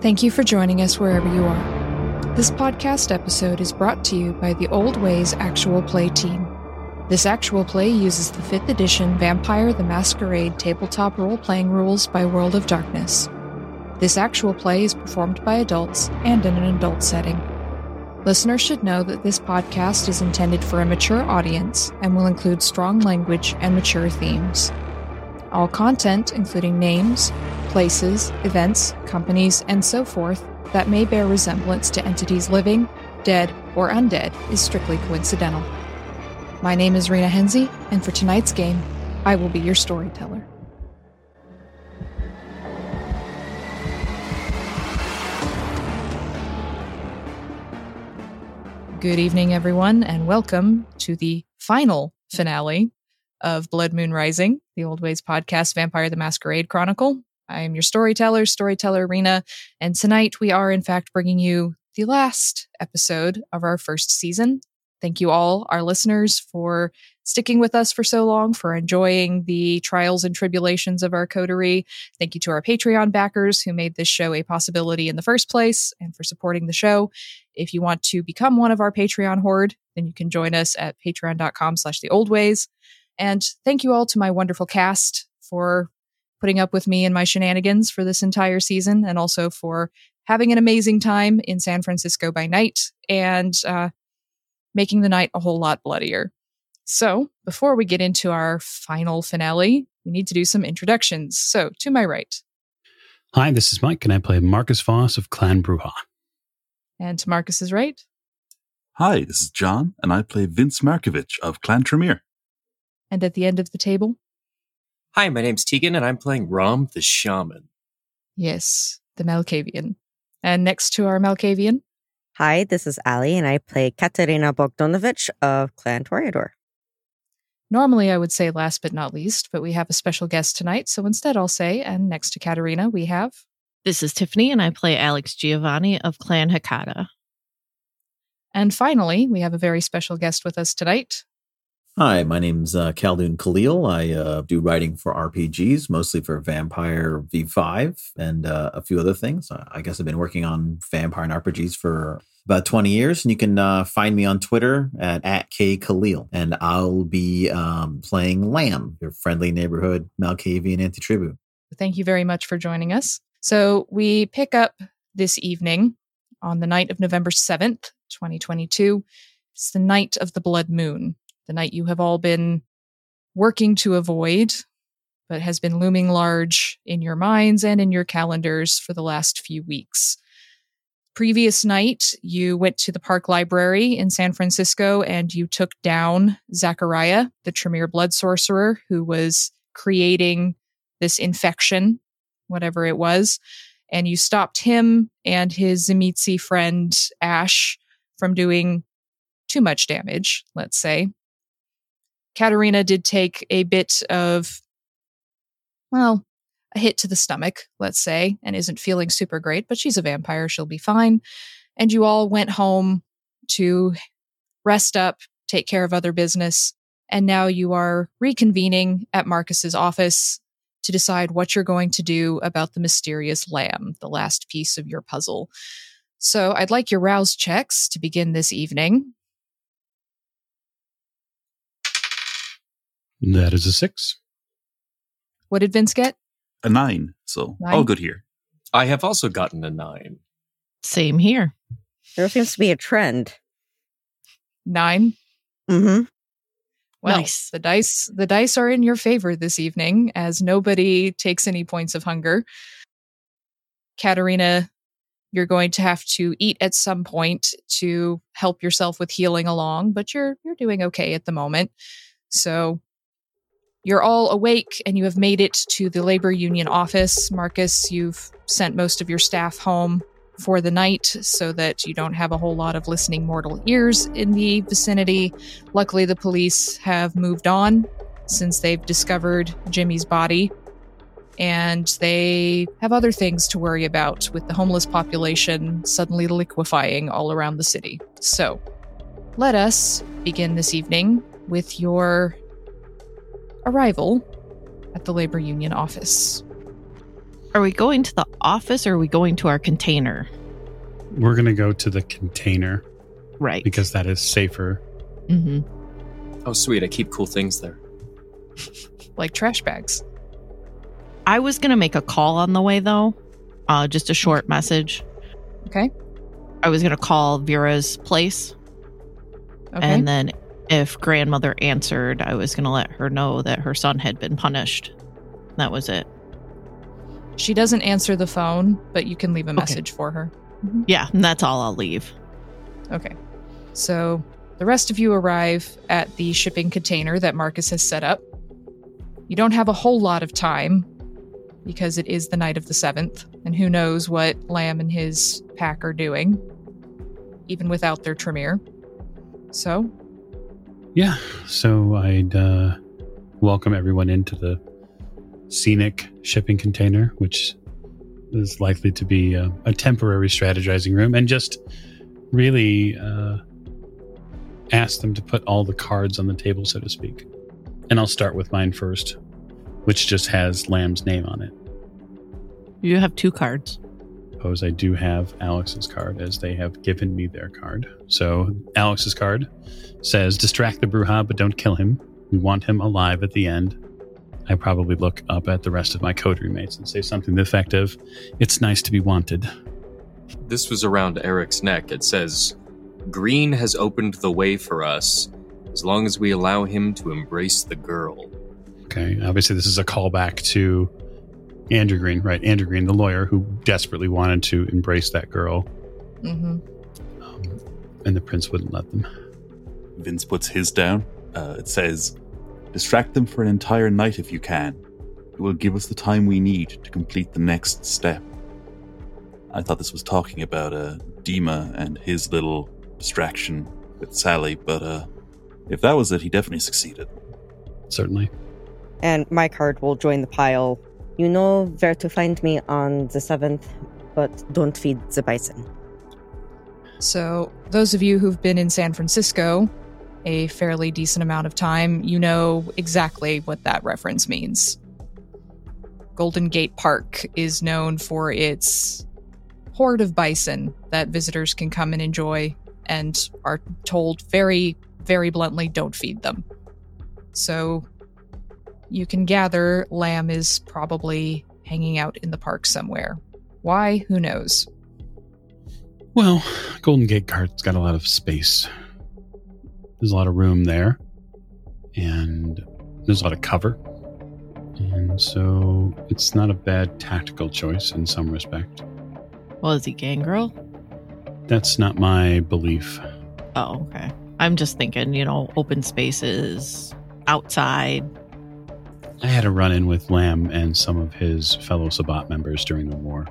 Thank you for joining us wherever you are. This podcast episode is brought to you by the Old Ways Actual Play team. This actual play uses the 5th edition Vampire the Masquerade tabletop role playing rules by World of Darkness. This actual play is performed by adults and in an adult setting. Listeners should know that this podcast is intended for a mature audience and will include strong language and mature themes. All content, including names, places, events, companies, and so forth, that may bear resemblance to entities living, dead, or undead, is strictly coincidental. My name is Rena Henze, and for tonight's game, I will be your storyteller. Good evening, everyone, and welcome to the final finale of Blood Moon Rising, the Old Ways podcast, Vampire the Masquerade Chronicle. I am your storyteller, Storyteller Rena, and tonight we are, in fact, bringing you the last episode of our first season. Thank you all, our listeners, for sticking with us for so long, for enjoying the trials and tribulations of our coterie. Thank you to our Patreon backers who made this show a possibility in the first place and for supporting the show. If you want to become one of our Patreon horde, then you can join us at patreon.com slash the old ways. And thank you all to my wonderful cast for putting up with me and my shenanigans for this entire season and also for having an amazing time in San Francisco by night and uh, making the night a whole lot bloodier. So, before we get into our final finale, we need to do some introductions. So, to my right. Hi, this is Mike, and I play Marcus Voss of Clan Brujah. And to Marcus's right. Hi, this is John, and I play Vince Markovich of Clan Tremere. And at the end of the table. Hi, my name's Tegan, and I'm playing Rom the Shaman. Yes, the Malkavian. And next to our Malkavian. Hi, this is Ali, and I play Katerina Bogdanovich of Clan Toreador. Normally, I would say last but not least, but we have a special guest tonight. So instead, I'll say, and next to Katerina, we have. This is Tiffany, and I play Alex Giovanni of Clan Hecata. And finally, we have a very special guest with us tonight. Hi, my name's uh, Khaldoun Khelil. I uh, do writing for RPGs, mostly for Vampire V5 and uh, a few other things. I guess I've been working on Vampire and RPGs for about 20 years. And you can uh, find me on Twitter at, at Khelil. And I'll be um, playing Lamb, your friendly neighborhood Malkavian antitribu. Thank you very much for joining us. So we pick up this evening on the night of November 7th, 2022. It's the night of the blood moon, the night you have all been working to avoid, but has been looming large in your minds and in your calendars for the last few weeks. Previous night, you went to the park library in San Francisco and you took down Zachariah, the Tremere blood sorcerer, who was creating this infection, whatever it was. And you stopped him and his Tzimisce friend, Ash, from doing too much damage, let's say. Katerina did take a bit of, well, a hit to the stomach, let's say, and isn't feeling super great, but she's a vampire. She'll be fine. And you all went home to rest up, take care of other business. And now you are reconvening at Marcus's office to decide what you're going to do about the mysterious lamb, the last piece of your puzzle. So I'd like your rouse checks to begin this evening. That is a six. What did Vince get? A nine, so Nine? all good here. I have also gotten a nine. Same here. There seems to be a trend. Nine. Mm-hmm. Well, Nice. the dice the dice are in your favor this evening as nobody takes any points of hunger. Katerina, you're going to have to eat at some point to help yourself with healing along, but you're you're doing okay at the moment. So you're all awake and you have made it to the labor union office. Marcus, you've sent most of your staff home for the night so that you don't have a whole lot of listening mortal ears in the vicinity. Luckily, the police have moved on since they've discovered Jimmy's body. And they have other things to worry about with the homeless population suddenly liquefying all around the city. So, let us begin this evening with your arrival at the labor union office. Are we going to the office or are we going to our container? We're going to go to the container Right. because that is safer. hmm Oh, sweet. I keep cool things there. Like trash bags. I was going to make a call on the way, though. Uh, just a short message. Okay. I was going to call Vera's place. Okay. And then if grandmother answered, I was going to let her know that her son had been punished. That was it. she doesn't answer the phone, but you can leave a Okay. message for her. Mm-hmm. Yeah, and that's all I'll leave. Okay. So the rest of you arrive at the shipping container that Marcus has set up. You don't have a whole lot of time because it is the night of the 7th, and who knows what Lamb and his pack are doing, even without their Tremere. So, Yeah. So I'd uh, welcome everyone into the scenic shipping container, which is likely to be a, a temporary strategizing room, and just really uh, ask them to put all the cards on the table, so to speak. And I'll start with mine first, which just has Lamb's name on it. You have two cards. Suppose I do have Alex's card as they have given me their card. So Alex's card says distract the Brujah, but don't kill him. We want him alive at the end. I probably look up at the rest of my coterie mates and say something to the effect of, It's nice to be wanted. This was around Eric's neck. It says, Green has opened the way for us as long as we allow him to embrace the girl. Okay. Obviously, this is a callback to Andrew Green, right? Andrew Green, the lawyer who desperately wanted to embrace that girl, hmm um, and the prince wouldn't let them. Vince puts his down. Uh, it says, Distract them for an entire night if you can. It will give us the time we need to complete the next step. I thought this was talking about uh, Dima and his little distraction with Sally, but uh, if that was it, he definitely succeeded. Certainly. And my card will join the pile. You know where to find me on the 7th, but don't feed the bison. So, those of you who've been in San Francisco a fairly decent amount of time, you know exactly what that reference means. Golden Gate Park is known for its horde of bison that visitors can come and enjoy and are told very, very bluntly don't feed them. So, you can gather Lamb is probably hanging out in the park somewhere. Why? Who knows? Well, Golden Gate Park's got a lot of space. There's a lot of room there, and there's a lot of cover. And so it's not a bad tactical choice in some respect. Well, is he gangrel? That's not my belief. Oh, okay. I'm just thinking, you know, open spaces, outside. I had a run in with Lamb and some of his fellow Sabbat members during the war.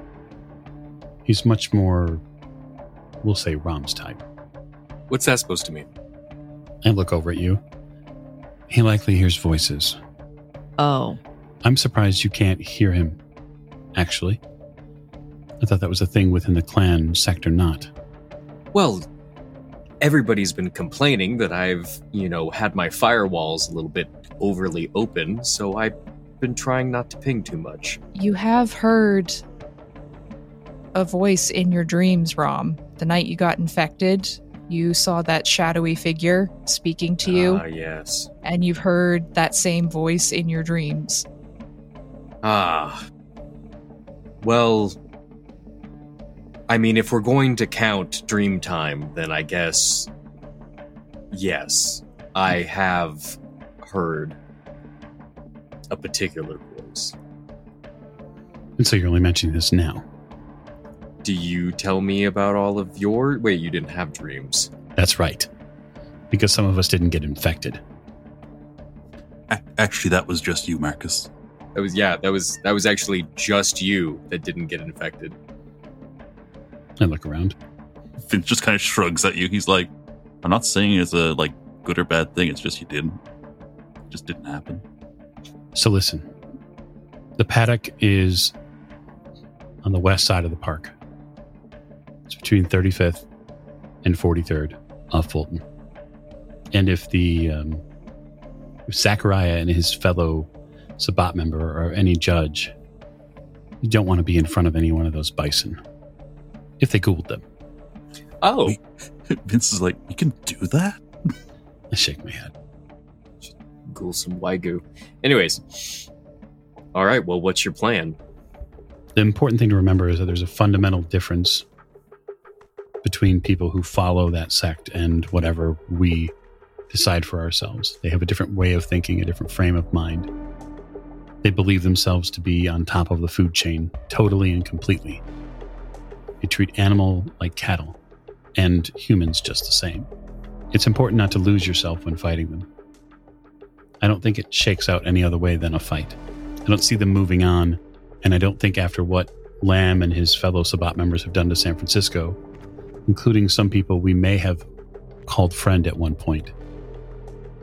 He's much more, we'll say, Rom's type. What's that supposed to mean? I look over at you. He likely hears voices. Oh, I'm surprised you can't hear him, actually. I thought that was a thing within the clan sector, not. Well, everybody's been complaining that I've, you know, had my firewalls a little bit overly open, so I've been trying not to ping too much. You have heard a voice in your dreams, Rom. The night you got infected, you saw that shadowy figure speaking to you, Ah, yes. and you've heard that same voice in your dreams. Ah. Well, I mean, if we're going to count dream time, then I guess yes, I have heard a particular voice. And so you're only mentioning this now. Do you tell me about all of your? Wait, you didn't have dreams. That's right. Because some of us didn't get infected. A- actually, that was just you, Marcus. That was yeah. That was that was actually just you that didn't get infected. I look around. Vince just kind of shrugs at you. He's like, I'm not saying it's a like good or bad thing. It's just you didn't. It just didn't happen. So listen. The paddock is on the west side of the park. It's between 35th and 43rd off Fulton. And if the um, if Zachariah and his fellow Sabbat member or any judge You don't want to be in front of any one of those bison. If they Googled them. Oh, Vince is like, you can do that? I shake my head. Google some wagyu. Anyways, all right. Well, what's your plan? The important thing to remember is that there's a fundamental difference between people who follow that sect and whatever we decide for ourselves. They have a different way of thinking, a different frame of mind. They believe themselves to be on top of the food chain totally and completely. They treat animal like cattle and humans just the same. It's important not to lose yourself when fighting them. I don't think it shakes out any other way than a fight. I don't see them moving on, and I don't think after what Lamb and his fellow Sabbat members have done to San Francisco, including some people we may have called friend at one point,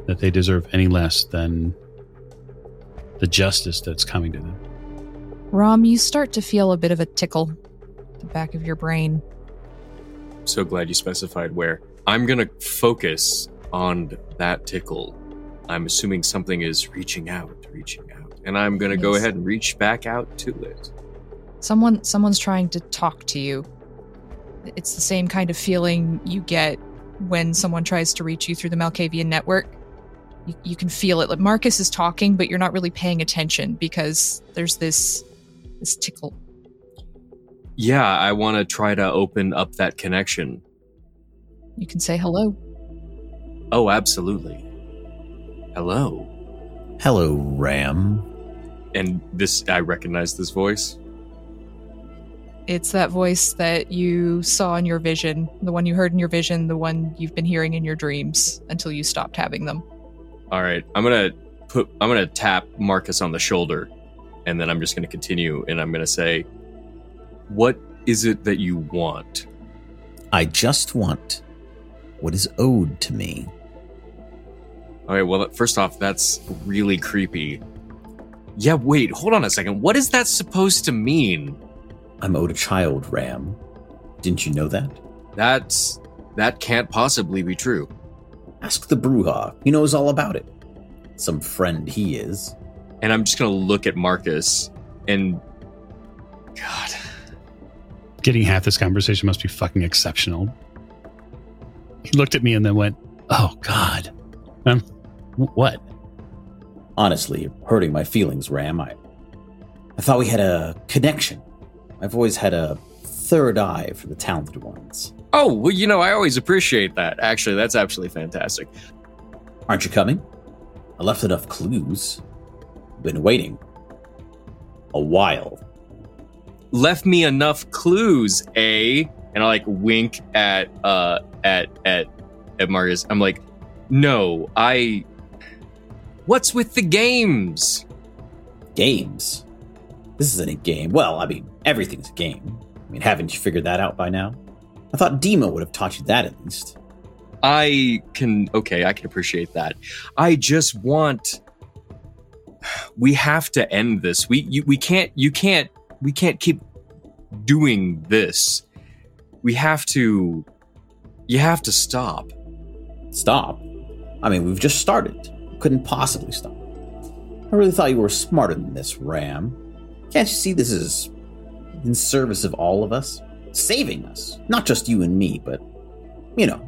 that they deserve any less than the justice that's coming to them. Rom, you start to feel a bit of a tickle at the back of your brain. So glad you specified where. I'm gonna focus on that tickle. I'm assuming something is reaching out, reaching out, and I'm gonna go ahead and reach back out to it. Someone someone's trying to talk to you. It's the same kind of feeling you get when someone tries to reach you through the Malkavian network. You, you can feel it. Like Marcus is talking, but you're not really paying attention because there's this this tickle. Yeah, I want to try to open up that connection. You can say hello. Oh, absolutely. Hello. Hello, Ram. And this, I recognize this voice. It's that voice that you saw in your vision, the one you heard in your vision, the one you've been hearing in your dreams until you stopped having them. All right, I'm gonna put, I'm gonna tap Marcus on the shoulder, and then I'm just gonna continue, and I'm gonna say, "What is it that you want?" I just want what is owed to me. All right, well, first off, that's really creepy. Yeah, wait, hold on a second. What is that supposed to mean? I'm owed a child, Ram. Didn't you know that? That's that can't possibly be true. Ask the Brujah. He knows all about it. Some friend he is. And I'm just gonna look at Marcus and God. Getting half this conversation must be fucking exceptional. He looked at me and then went, "Oh God, um, what?" Honestly, hurting my feelings, Ram. I, I thought we had a connection. I've always had a third eye for the talented ones. Oh, well, you know, I always appreciate that. Actually, that's absolutely fantastic. Aren't you coming? I left enough clues. Been waiting. A while. Left me enough clues, eh? And I like wink at uh at at at Marcus. I'm like, no, I What's with the games? Games. This isn't a game. Well, I mean, everything's a game. I mean, haven't you figured that out by now? I thought Dima would have taught you that at least. I can okay, I can appreciate that. I just want we have to end this. We you, we can't you can't we can't keep doing this. We have to you have to stop. Stop. I mean, we've just started. Couldn't possibly stop. I really thought you were smarter than this, Ram. Can't you see this is in service of all of us? Saving us. Not just you and me, but, you know,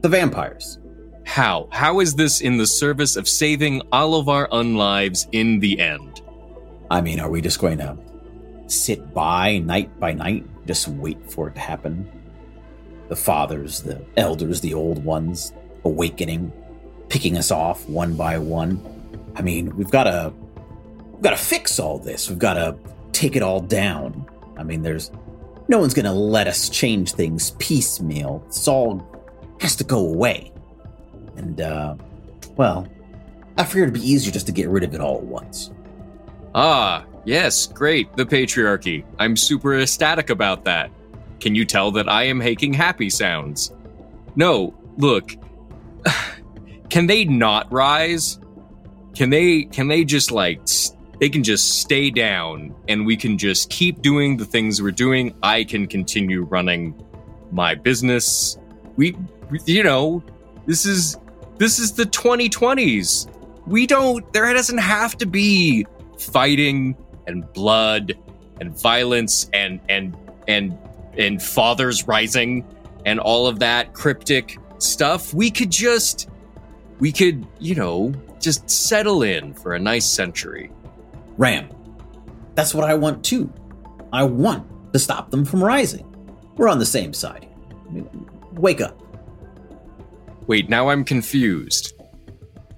the vampires. How? How is this in the service of saving all of our unlives in the end? I mean, are we just going to sit by night by night, just wait for it to happen? The fathers, the elders, the old ones awakening, picking us off one by one. I mean, we've got to we've got to fix all this. We've got to take it all down. I mean, there's no one's going to let us change things piecemeal. It's all has to go away. And uh well, I figured it'd be easier just to get rid of it all at once. Ah, yes, great, the patriarchy. I'm super ecstatic about that. Can you tell that I am making happy sounds? No, look. Can they not rise? Can they can they just like s- they can just stay down and we can just keep doing the things we're doing. I can continue running my business. We you know, this is this is the 2020s. We don't there doesn't have to be fighting and blood and violence and and and and fathers rising and all of that cryptic stuff, we could just we could, you know, just settle in for a nice century. Ram, that's what I want too. I want to stop them from rising. We're on the same side. I mean, wake up. Wait, now I'm confused.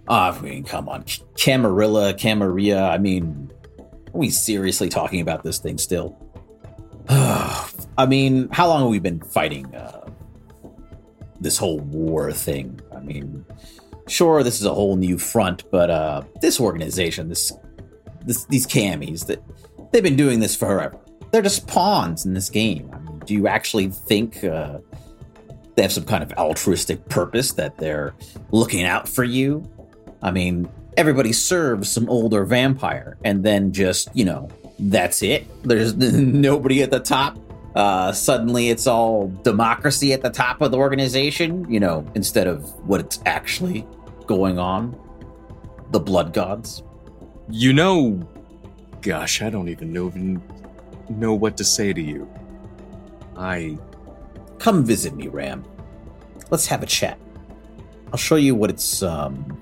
Ah, I mean, come on. Camarilla, Camarilla. I mean, are we seriously talking about this thing still? I mean, how long have we been fighting uh, this whole war thing? I mean, sure, this is a whole new front, but uh, this organization, this, this these camis, that they've been doing this forever. They're just pawns in this game. I mean, do you actually think uh, they have some kind of altruistic purpose that they're looking out for you? I mean, everybody serves some older vampire, and then just you know that's it. There's nobody at the top. Uh, suddenly, it's all democracy at the top of the organization. You know, instead of what it's actually going on, the blood gods. You know, gosh, I don't even know know what to say to you. I Come visit me, Ram. Let's have a chat. I'll show you what it's um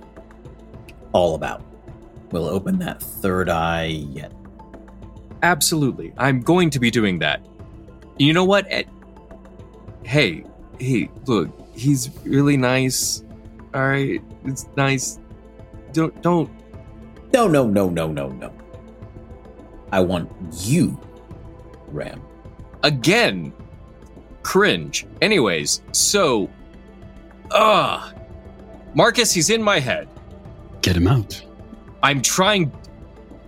all about. We'll open that third eye yet. absolutely. I'm going to be doing that. You know what? Ed- hey, hey, look, he's really nice. All right, it's nice. Don't don't No, no, no, no, no, no. I want you, Ram. again cringe anyways so uh marcus he's in my head Get him out. i'm trying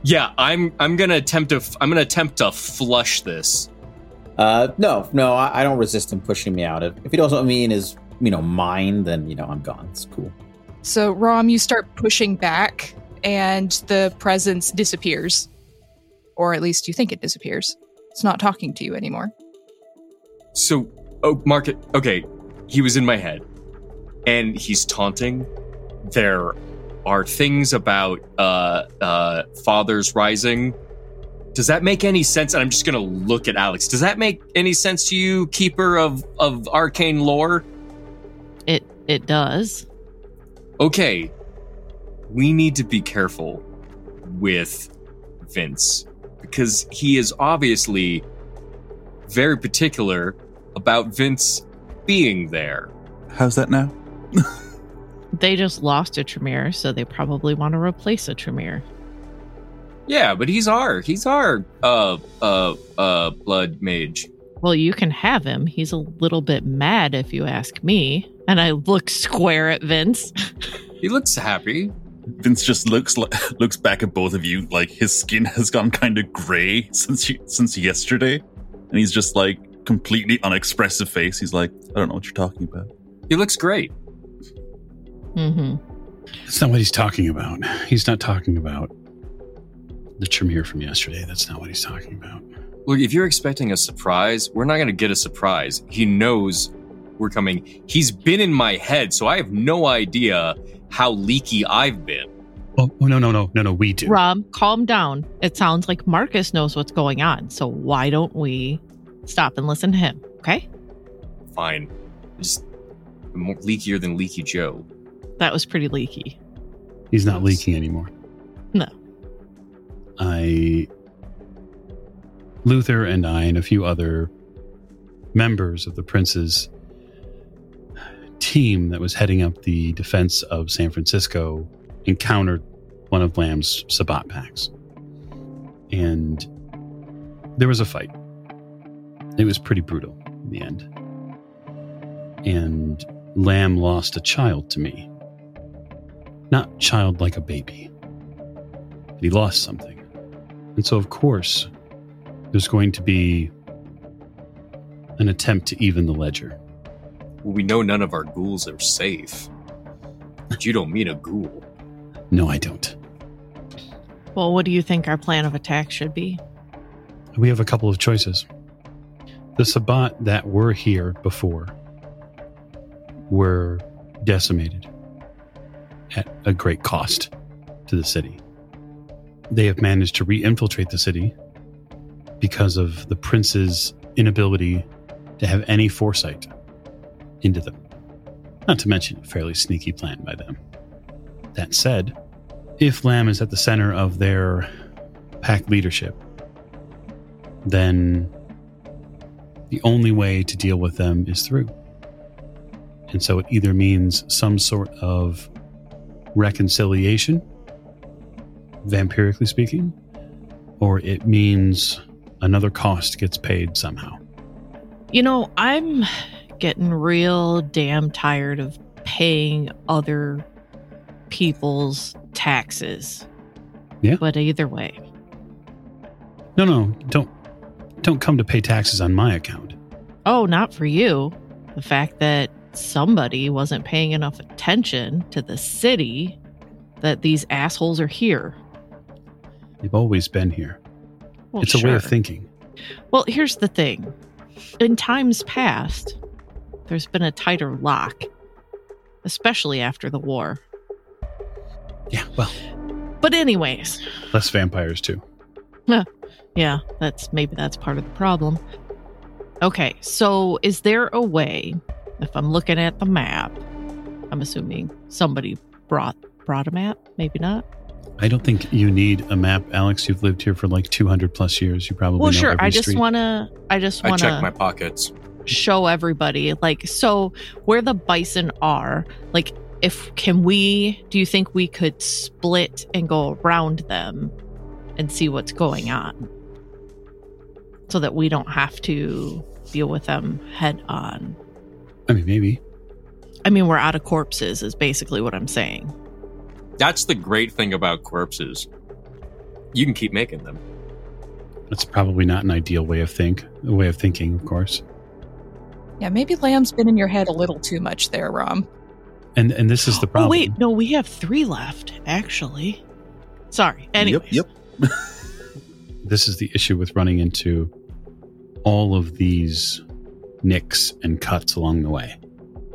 yeah i'm i'm gonna attempt to i'm gonna attempt to flush this Uh, no, no, I, I don't resist him pushing me out. If, if he doesn't want me in his, you know, mind, then you know I'm gone. It's cool. So, Rom, you start pushing back, and the presence disappears. Or at least you think it disappears. It's not talking to you anymore. so oh market okay he was in my head and he's taunting there are things about uh uh fathers rising does that make any sense and i'm just gonna look at alex does that make any sense to you keeper of of arcane lore It it does. okay we need to be careful with vince because he is obviously very particular about vince being there How's that now? They just lost a Tremere, so they probably want to replace a Tremere. Yeah, but he's our he's our uh uh uh blood mage. Well, you can have him. He's a little bit mad if you ask me. And I look square at Vince. He looks happy. Vince just looks like, looks back at both of you like his skin has gone kind of gray since you, since yesterday, and he's just like completely unexpressive face. He's like, I don't know what you're talking about. He looks great. hmm That's not what he's talking about. He's not talking about the Tremere from yesterday. That's not what he's talking about. Look, if you're expecting a surprise, we're not gonna get a surprise. He knows we're coming. He's been in my head, so I have no idea how leaky I've been. Oh, oh, no, no, no, no, no. We do. Rob, calm down. It sounds like Marcus knows what's going on. So why don't we stop and listen to him? Okay? Fine. Just more leakier than Leaky Joe. That was pretty leaky. He's not leaking anymore. No. I, Luther and I, and a few other members of the Prince's team that was heading up the defense of San Francisco encountered one of Lamb's Sabbat packs. And there was a fight. It was pretty brutal in the end. And Lamb lost a child to me. Not child like a baby, but he lost something. And so, of course, there's going to be an attempt to even the ledger. Well, we know none of our ghouls are safe. But you don't mean a ghoul. No, I don't. Well, what do you think our plan of attack should be? We have a couple of choices. The Sabbat that were here before were decimated at a great cost to the city. They have managed to re infiltrate the city, because of the prince's inability to have any foresight into them. Not to mention a fairly sneaky plan by them. That said, if Lamb is at the center of their pack leadership, then the only way to deal with them is through. And so it either means some sort of reconciliation, vampirically speaking, or it means another cost gets paid somehow. You know, I'm getting real damn tired of paying other people's taxes. Yeah. But either way. No, no, don't don't come to pay taxes on my account. Oh, not for you. The fact that somebody wasn't paying enough attention to the city that these assholes are here. They've always been here. Well, it's a way of thinking. Well, here's the thing. In times past, there's been a tighter lock, especially after the war. Yeah, well, But anyways, less vampires too. yeah, that's maybe that's part of the problem. Okay, so is there a way if I'm looking at the map, I'm assuming somebody brought brought a map, maybe not. I don't think you need a map, Alex. You've lived here for like 200 plus years. You probably Well, know sure. every I just want to I just I want checked my to pockets. Show everybody like so where the bison are, like if can we do you think we could split and go around them and see what's going on? So that we don't have to deal with them head on. I mean, maybe. I mean, we're out of corpses, is basically what I'm saying. That's the great thing about corpses. You can keep making them. That's probably not an ideal way of think, a way of thinking, of course. Yeah, maybe Lamb's been in your head a little too much there, Rom. And and this is the problem. Oh, wait, no, we have three left, actually. Sorry. Anyways. Yep, yep. This is the issue with running into all of these nicks and cuts along the way.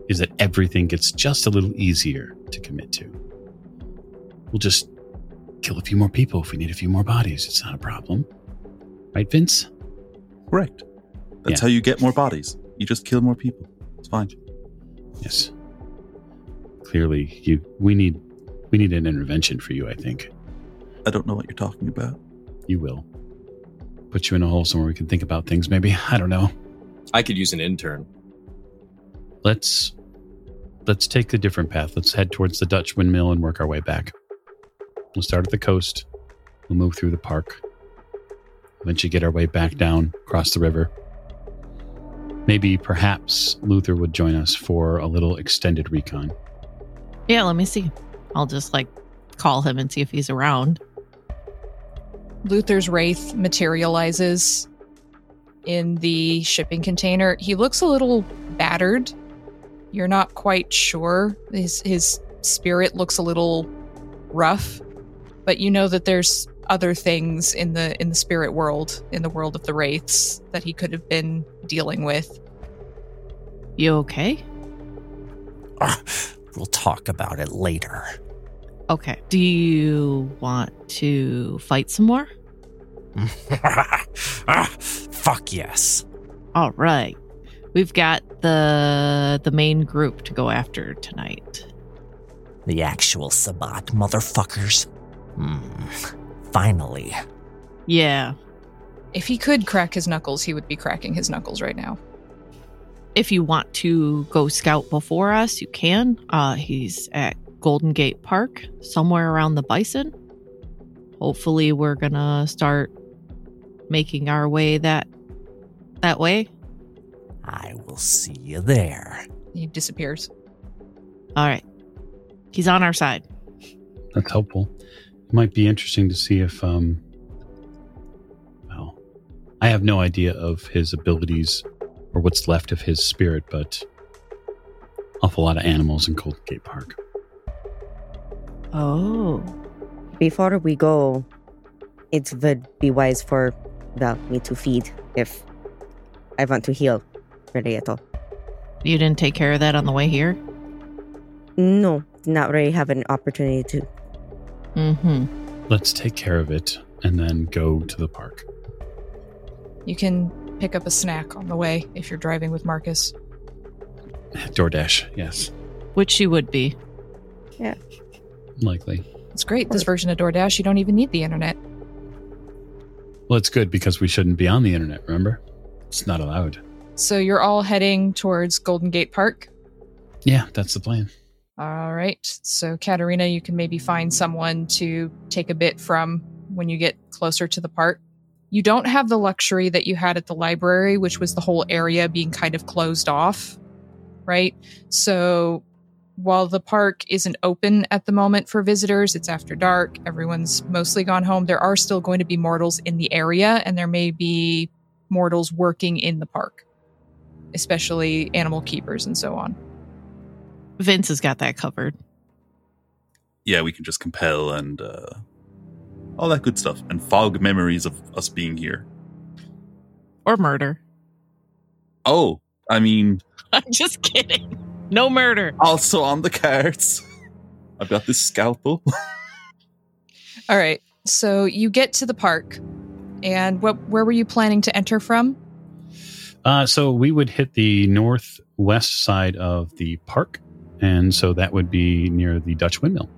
Is that everything gets just a little easier to commit to. We'll just kill a few more people if we need a few more bodies. It's not a problem. Right, Vince? Correct. That's Yeah. how you get more bodies. You just kill more people. It's fine. Yes. Clearly, you we need we need an intervention for you, I think. I don't know what you're talking about. You will. Put you in a hole somewhere we can think about things, maybe. I don't know. I could use an intern. Let's let's take a different path. Let's head towards the Dutch windmill and work our way back. We'll start at the coast. We'll move through the park. Eventually get our way back down across the river. Maybe perhaps Luther would join us for a little extended recon. Yeah, let me see. I'll just like call him and see if he's around. Luther's wraith materializes in the shipping container. He looks a little battered. You're not quite sure. His his spirit looks a little rough, but you know that there's other things in the in the spirit world, in the world of the wraiths that he could have been dealing with. You okay? Ah, we'll talk about it later. Okay. Do you want to fight some more? ah, fuck yes. All right. We've got the the main group to go after tonight. The actual Sabbat motherfuckers. Hmm. Finally. Yeah. If he could crack his knuckles, he would be cracking his knuckles right now. If you want to go scout before us, you can. Uh he's at Golden Gate Park, somewhere around the bison. Hopefully we're gonna start making our way that that way. I will see you there. He disappears. All right. He's on our side. That's helpful. It might be interesting to see if, um, well, I have no idea of his abilities or what's left of his spirit, but awful lot of animals in Golden Gate Park. Oh. Before we go, it would be wise for well, me to feed if I want to heal really at all. You didn't take care of that on the way here? No, not really have an opportunity to. Mm-hmm. Let's take care of it and then go to the park. You can pick up a snack on the way if you're driving with Marcus. DoorDash, yes, Which you would be. Yeah. Likely. It's great. This version of DoorDash, you don't even need the internet. Well, it's good because we shouldn't be on the internet, remember? It's not allowed. So you're all heading towards Golden Gate Park. Yeah, that's the plan. All right. So, Katerina, you can maybe find someone to take a bit from when you get closer to the park. You don't have the luxury that you had at the library, which was the whole area being kind of closed off, right? So, while the park isn't open at the moment for visitors, it's after dark, everyone's mostly gone home. There are still going to be mortals in the area, and there may be mortals working in the park, especially animal keepers and so on. Vince has got that covered. Yeah, we can just compel and uh, all that good stuff and fog memories of us being here. Or murder. Oh, I mean, I'm just kidding. No murder. also on the cards. I've got this scalpel. All right. So you get to the park, and what? Where were you planning to enter from? Uh, so we would hit the northwest side of the park, and so that would be near the Dutch windmill.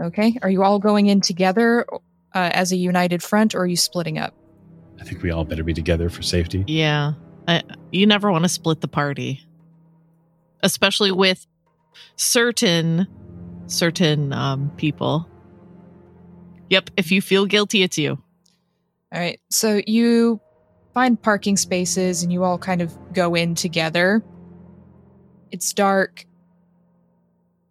Okay. Are you all going in together uh, as a united front, or are you splitting up? I think we all better be together for safety. Yeah. I, you never want to split the party. Especially with certain certain um people. Yep, if you feel guilty it's you. All right. So you find parking spaces, and you all kind of go in together. It's dark.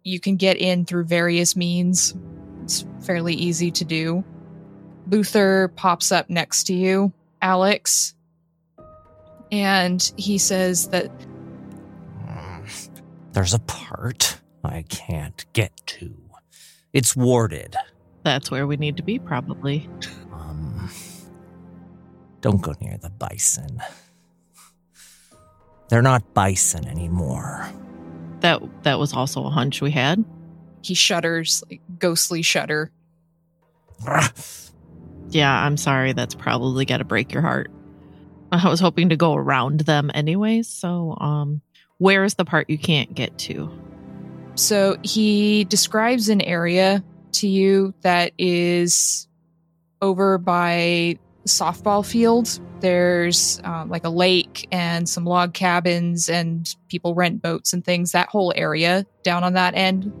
You can get in through various means. It's fairly easy to do. Luther pops up next to you, Alex, and he says that There's a part I can't get to. It's warded. That's where we need to be probably. Um, don't go near the bison. They're not bison anymore. That that was also a hunch we had. he shudders, like ghostly shudder. Yeah, I'm sorry. That's probably got to break your heart. I was hoping to go around them anyway. So, um, where is the part you can't get to? So he describes an area to you that is over by softball field. There's um, like a lake and some log cabins, and people rent boats and things. That whole area down on that end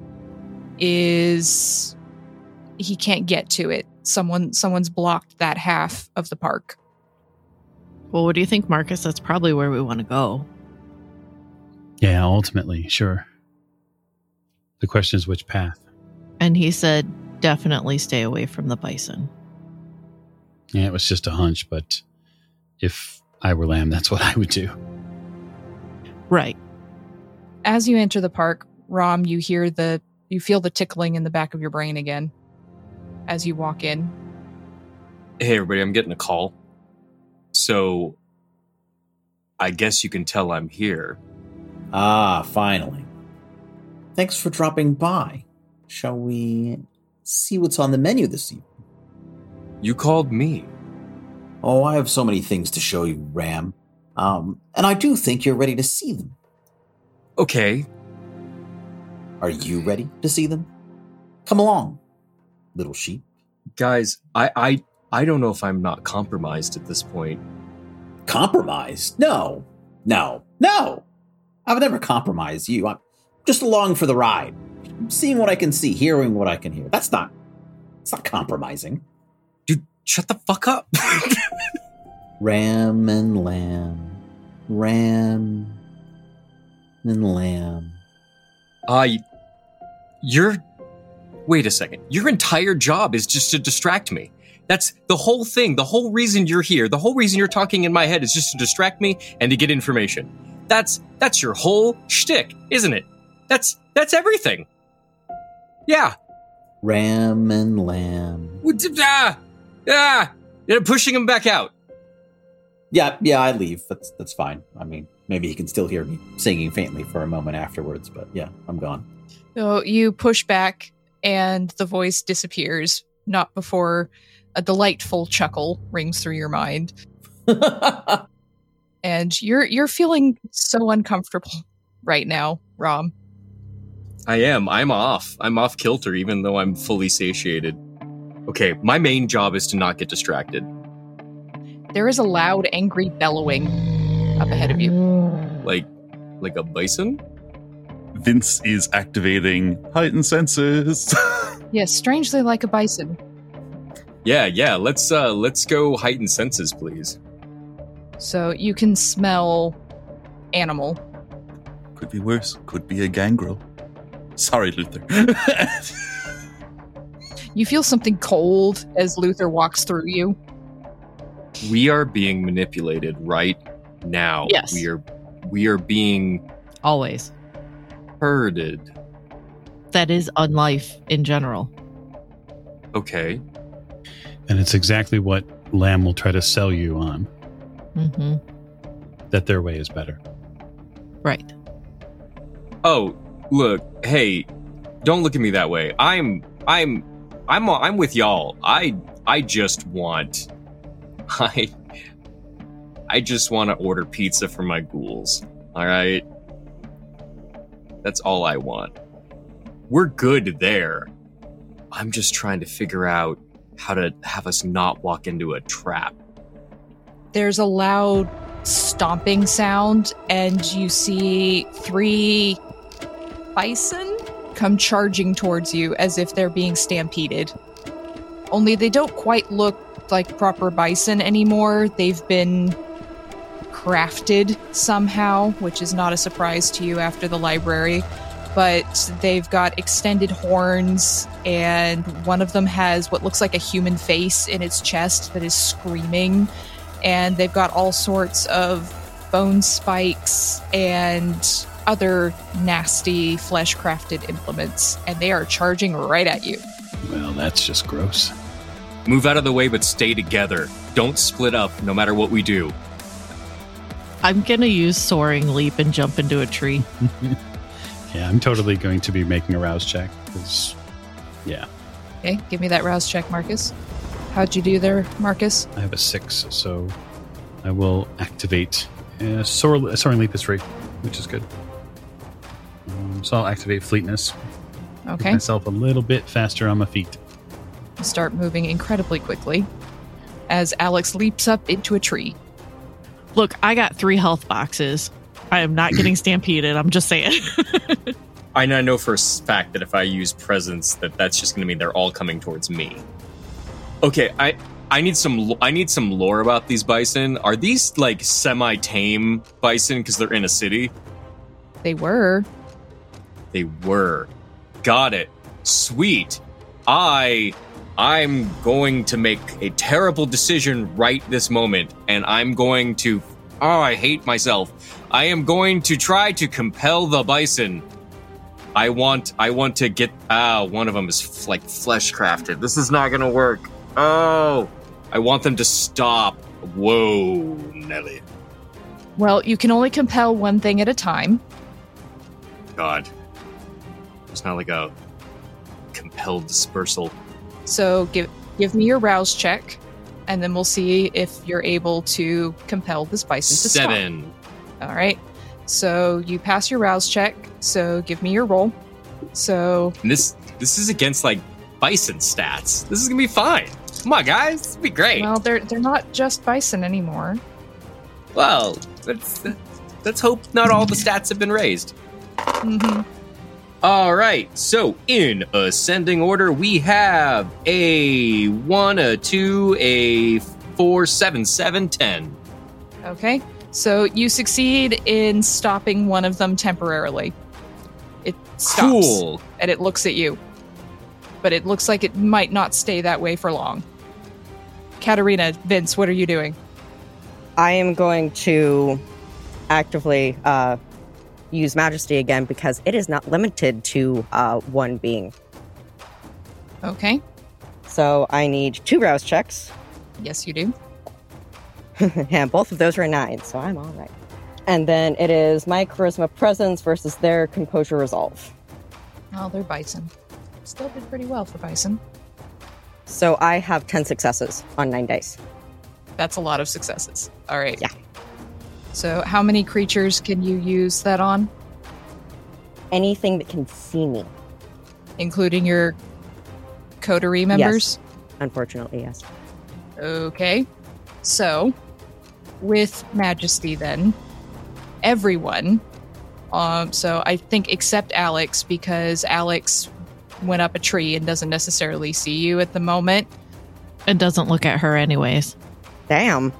is he can't get to it. Someone someone's blocked that half of the park. Well, what do you think, Marcus? That's probably where we want to go. Yeah, ultimately, sure. The question is which path. And he said, definitely stay away from the bison. Yeah, it was just a hunch, but if I were Lamb, that's what I would do. Right. As you enter the park, Rom, you hear the you feel the tickling in the back of your brain again as you walk in. Hey, everybody, I'm getting a call. So I guess you can tell I'm here. Ah, finally. Thanks for dropping by. Shall we see what's on the menu this evening? You called me. Oh, I have so many things to show you, Ram. Um, and I do think you're ready to see them. Okay. Are you ready to see them? Come along, little sheep. Guys, I, I I don't know if I'm not compromised at this point. Compromised? No, no, no. I would never compromise you. I'm just along for the ride, I'm seeing what I can see, hearing what I can hear. That's not. It's not compromising. Shut the fuck up. Ram and lamb, ram and lamb. I you're Wait a second. Your entire job is just to distract me. That's the whole thing. The whole reason you're here, the whole reason you're talking in my head is just to distract me and to get information. That's that's your whole shtick, isn't it? That's that's everything. Yeah. Ram and lamb. Ah, ah, You're pushing him back out. Yeah, yeah, I leave. That's that's fine. I mean, maybe he can still hear me singing faintly for a moment afterwards, but yeah, I'm gone. So you push back, and the voice disappears, not before a delightful chuckle rings through your mind. and you're you're feeling so uncomfortable right now, Rom. I am. I'm off. I'm off kilter, even though I'm fully satiated. Okay, my main job is to not get distracted. There is a loud, angry bellowing up ahead of you. Like, like a bison? Vince is activating heightened senses. Yes, strangely like a bison. Yeah, yeah. Let's uh, let's go heightened senses, please. So you can smell animal. Could be worse. Could be a gangrel. Sorry, Luther. You feel something cold as Luther walks through you. We are being manipulated right now. Yes. We are we are being Always. herded. That is unlife in general. Okay. And it's exactly what Lamb will try to sell you on hmm that their way is better. Right. Oh, look, hey, don't look at me that way. I'm I'm I'm I'm with y'all. I I just want I I just want to order pizza for my ghouls. All right? That's all I want. We're good there. I'm just trying to figure out how to have us not walk into a trap. There's a loud stomping sound, and you see three bison come charging towards you as if they're being stampeded. Only they don't quite look like proper bison anymore. They've been crafted somehow, which is not a surprise to you after the library. But they've got extended horns, and one of them has what looks like a human face in its chest that is screaming and they've got all sorts of bone spikes and other nasty flesh crafted implements, and they are charging right at you. Well, that's just gross. Move out of the way but stay together. Don't split up no matter what we do. I'm gonna use soaring leap and jump into a tree. Yeah, I'm totally going to be making a rouse check. 'cause- yeah, Okay, give me that rouse check, Marcus. How'd you do there, Marcus? I have a six, so I will activate. Uh, soar, soaring leap is free, which is good. Um, so I'll activate fleetness. Make Okay, myself a little bit faster on my feet. start moving incredibly quickly as Alex leaps up into a tree. Look, I got three health boxes. I am not getting stampeded. I'm just saying. I know- for a fact that if I use presence, that that's just going to mean they're all coming towards me. Okay, I I need some I need some lore about these bison. Are these like semi-tame bison because they're in a city? They were. They were. Got it. Sweet. I I'm going to make a terrible decision right this moment and I'm going to Oh, I hate myself. I am going to try to compel the bison. I want I want to get ah one of them is f- like flesh crafted. This is not going to work. Oh, I want them to stop. Whoa, Nelly. Well, you can only compel one thing at a time. God. It's not like a compelled dispersal. So give give me your rouse check, and then we'll see if you're able to compel this bison to stop. Seven. All right. So you pass your rouse check. So give me your roll. So And this this is against like bison stats. This is gonna be fine. Come on, guys, this will be great. well, they're they're not just bison anymore. Well, let's let's hope not all the stats have been raised. hmm All right. So in ascending order, we have a one, a two, a four, seven, seven, ten. Okay. So you succeed in stopping one of them temporarily. It stops Cool. and it looks at you. But it looks like it might not stay that way for long. Katarina, Vince, what are you doing? I am going to actively uh, use Majesty again because it is not limited to uh, one being. Okay. So I need two rouse checks, Yes, you do. and both of those are nine, so I'm all right. And then it is my charisma presence versus their composure resolve. Oh, they're bison. Still did pretty well for bison. So I have 10 successes on nine dice. That's a lot of successes. All right. Yeah. So, how many creatures can you use that on, Anything that can see me, including your coterie members? unfortunately, yes. Okay. So, with Majesty, then, everyone, um, so I think except Alex, because Alex went up a tree and doesn't necessarily see you at the moment. It doesn't look at her, anyways. Damn.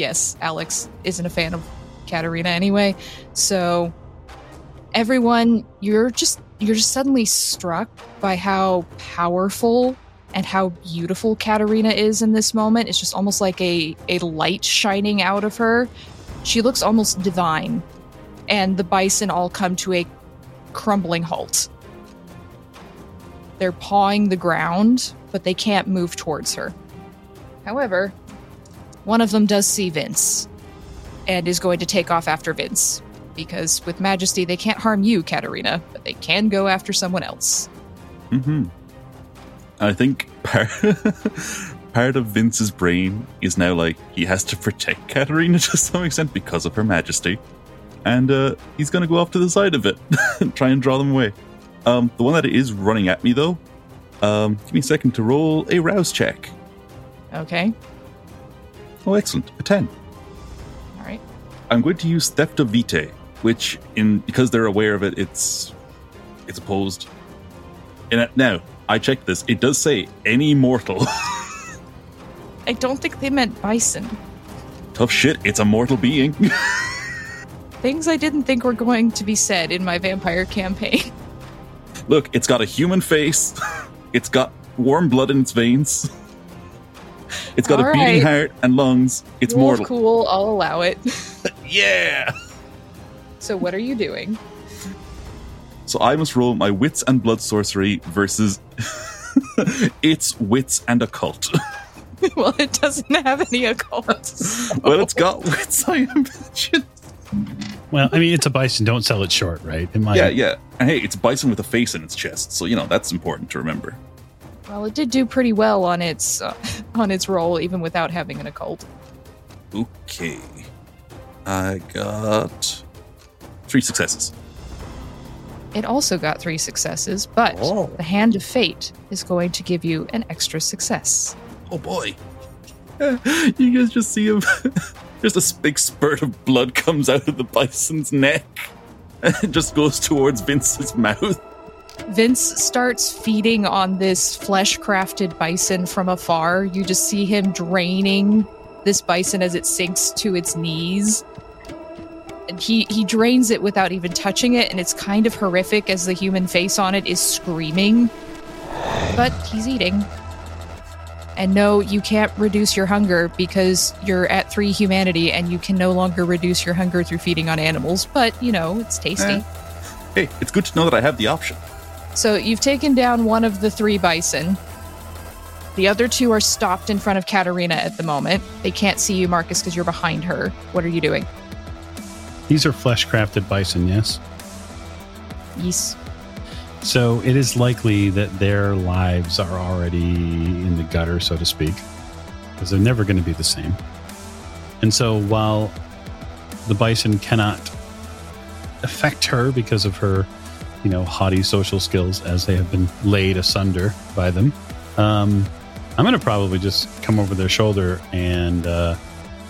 Yes, Alex isn't a fan of Katarina anyway. So, everyone, you're just you're just suddenly struck by how powerful and how beautiful Katarina is in this moment. It's just almost like a a light shining out of her. She looks almost divine. And the bison all come to a crumbling halt. They're pawing the ground, but they can't move towards her. However, one of them does see Vince and is going to take off after Vince. Because with Majesty, they can't harm you, Katarina, but they can go after someone else. hmm I think part, part of Vince's brain is now like he has to protect Katarina to some extent because of her majesty. And uh, he's going to go off to the side of it and try and draw them away. Um, the one that is running at me, though, um, give me a second to roll a rouse check. Okay. Oh, excellent. A 10. All right. I'm going to use Theft of Vitae, which, in because they're aware of it, it's it's opposed. And uh, now, I checked this. It does say any mortal. I don't think they meant bison. Tough shit. It's a mortal being. Things I didn't think were going to be said in my vampire campaign. Look, it's got a human face. It's got warm blood in its veins. It's got All a beating heart and lungs. It's Wolf mortal. cool, I'll allow it. Yeah. So what are you doing? So I must roll my wits and blood sorcery versus its wits and occult. well, it doesn't have any occult. so- well, it's got wits, I imagine. Well, I mean, it's a bison. Don't sell it short, right? It might. Yeah, yeah. And hey, it's a bison with a face in its chest, so you know that's important to remember. Well, it did do pretty well on its uh, on its roll, even without having an occult. Okay. I got three successes. It also got three successes, but Oh. the Hand of Fate is going to give you an extra success. Oh boy. You guys just see him. just a big spurt of blood comes out of the bison's neck. And it just goes towards Vince's mouth. Vince starts feeding on this flesh crafted bison from afar. You just see him draining this bison as it sinks to its knees. And he, he drains it without even touching it, and it's kind of horrific as the human face on it is screaming. But he's eating. And no, you can't reduce your hunger because you're at three humanity and you can no longer reduce your hunger through feeding on animals. But, you know, it's tasty. Eh. Hey, it's good to know that I have the option. So you've taken down one of the three bison. The other two are stopped in front of Katarina at the moment. They can't see you, Marcus, because you're behind her. What are you doing? These are flesh crafted bison, yes? Yes. So it is likely that their lives are already in the gutter, so to speak, because they're never going to be the same. And so while the bison cannot affect her because of her, you know, haughty social skills as they have been laid asunder by them, um, I'm going to probably just come over their shoulder and uh,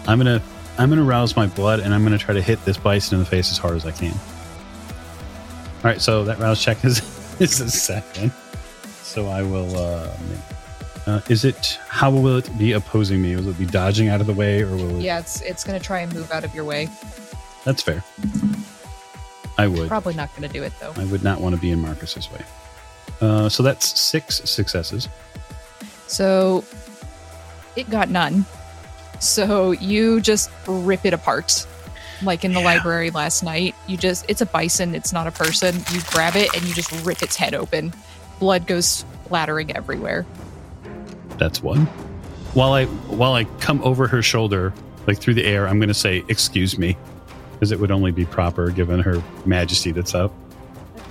I'm going to I'm going to rouse my blood and I'm going to try to hit this bison in the face as hard as I can. All right, so that rouse check is is a second. So I will. Uh, uh, is it? How will it be opposing me? Will it be dodging out of the way, or will it? Yeah, it's it's gonna try and move out of your way. That's fair. I would. Probably not gonna do it though. I would not want to be in Marcus's way. Uh, so that's six successes. So it got none. So you just rip it apart. Like in the library last night. You just it's a bison, it's not a person. You grab it and you just rip its head open. Blood goes splattering everywhere. That's one. While I while I come over her shoulder, like through the air, I'm going to say, "Excuse me," because it would only be proper given her majesty that's up.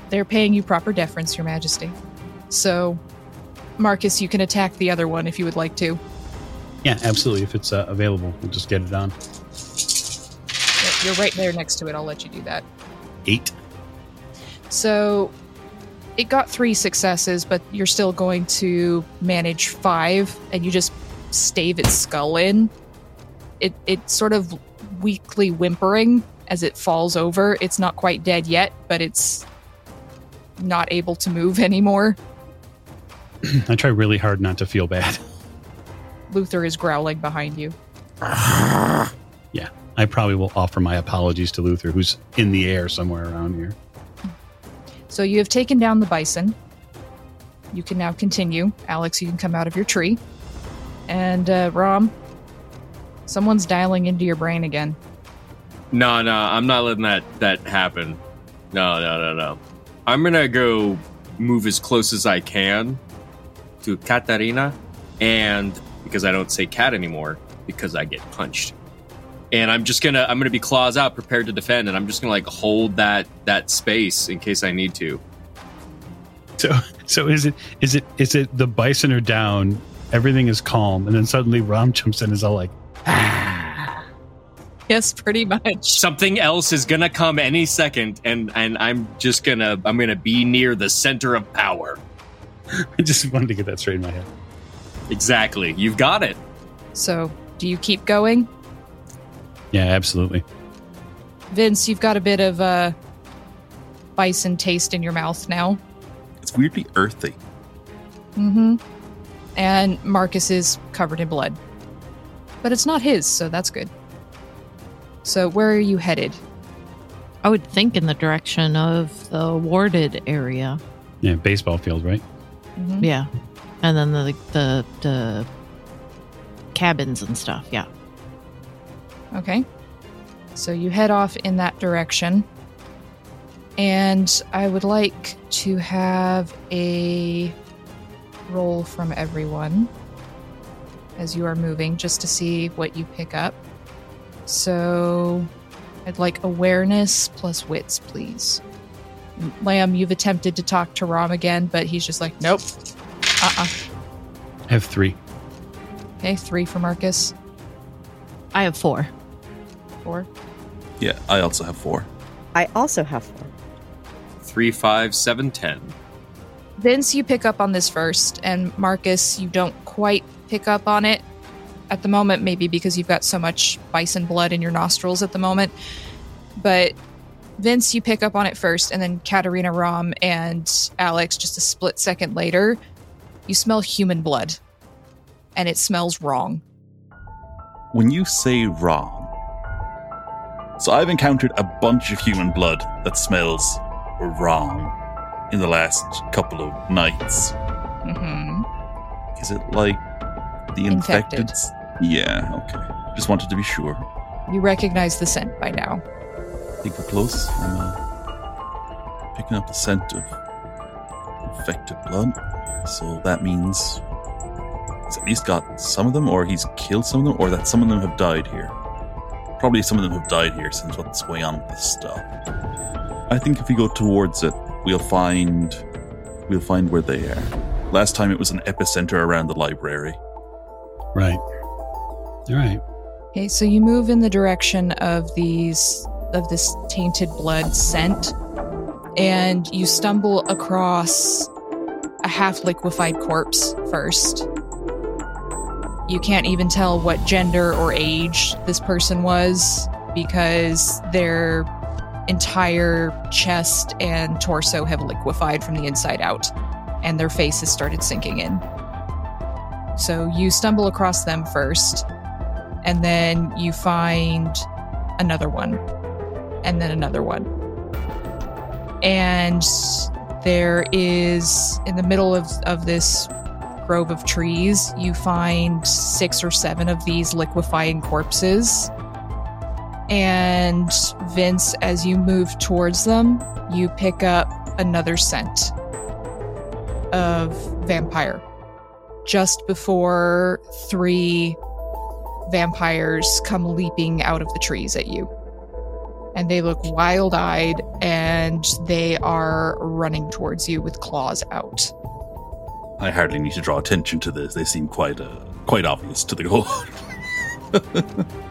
They're paying you proper deference, Your Majesty. So, Marcus, you can attack the other one if you would like to. Yeah, absolutely. If it's uh, available, we'll just get it on. You're right there next to it. I'll let you do that. Eight. So it got three successes, but you're still going to manage five, and you just stave its skull in. It it's sort of weakly whimpering as it falls over. It's not quite dead yet, but it's not able to move anymore. I try really hard not to feel bad. Luther is growling behind you. Yeah, I probably will offer my apologies to Luther, who's in the air somewhere around here. So you have taken down the bison. You can now continue. Alex, you can come out of your tree. And uh, Rom, someone's dialing into your brain again. No, no, I'm not letting that that happen. No, no, no, no. I'm gonna go move as close as I can to Katarina, and because I don't say cat anymore, because I get punched. And I'm just gonna I'm gonna be claws out, prepared to defend, and I'm just gonna like hold that that space in case I need to. So, so is it is it is it the bison are down? Everything is calm, and then suddenly Rom jumps in is all like, ah. Yes, pretty much. Something else is gonna come any second, and and I'm just gonna I'm gonna be near the center of power. I just wanted to get that straight in my head. Exactly. You've got it. So, do you keep going? Yeah, absolutely. Vince, you've got a bit of uh, bison taste in your mouth now. It's weirdly earthy. Mm-hmm. And Marcus is covered in blood. But it's not his, so that's good. So where are you headed? I would think in the direction of the warded area. Yeah, baseball field, right? Mhm. Yeah. And then the the the cabins and stuff. Yeah. Okay. So you head off in that direction. And I would like to have a roll from everyone as you are moving just to see what you pick up. So I'd like awareness plus wits, please. Lamb, you've attempted to talk to Rom again, but he's just like, nope. Uh uh I have three. Okay, three for Marcus, I have four. four. Yeah, I also have four. I also have four. Three, five, seven, ten. Vince, you pick up on this first, and Marcus, you don't quite pick up on it at the moment, maybe because you've got so much bison blood in your nostrils at the moment. But Vince, you pick up on it first, and then Katarina Rom and Alex, just a split second later, you smell human blood. And it smells wrong. When you say wrong, so I've encountered a bunch of human blood that smells wrong in the last couple of nights. hmm Is it like the Infected. infected? Yeah, okay. Just wanted to be sure. You recognize the scent by now. I think we're close. I'm uh, picking up the scent of infected blood. So that means he's at least got some of them, or he's killed some of them, or that some of them have died here. Probably some of them have died here since what's going on with this stuff. I think if we go towards it, we'll find we'll find where they are. Last time it was an epicenter around the library. Right. All right. Okay, so you move in the direction of these of this tainted blood scent, and you stumble across a half liquefied corpse first. You can't even tell what gender or age this person was because their entire chest and torso have liquefied from the inside out, and their face has started sinking in. So you stumble across them first, and then you find another one, and then another one. And there is, in the middle of, of this grove of trees, you find six or seven of these liquefying corpses. And Vince, as you move towards them, you pick up another scent of vampire. Just before three vampires come leaping out of the trees at you. And they look wild eyed and they are running towards you with claws out. I hardly need to draw attention to this. They seem quite uh, quite obvious to the goal.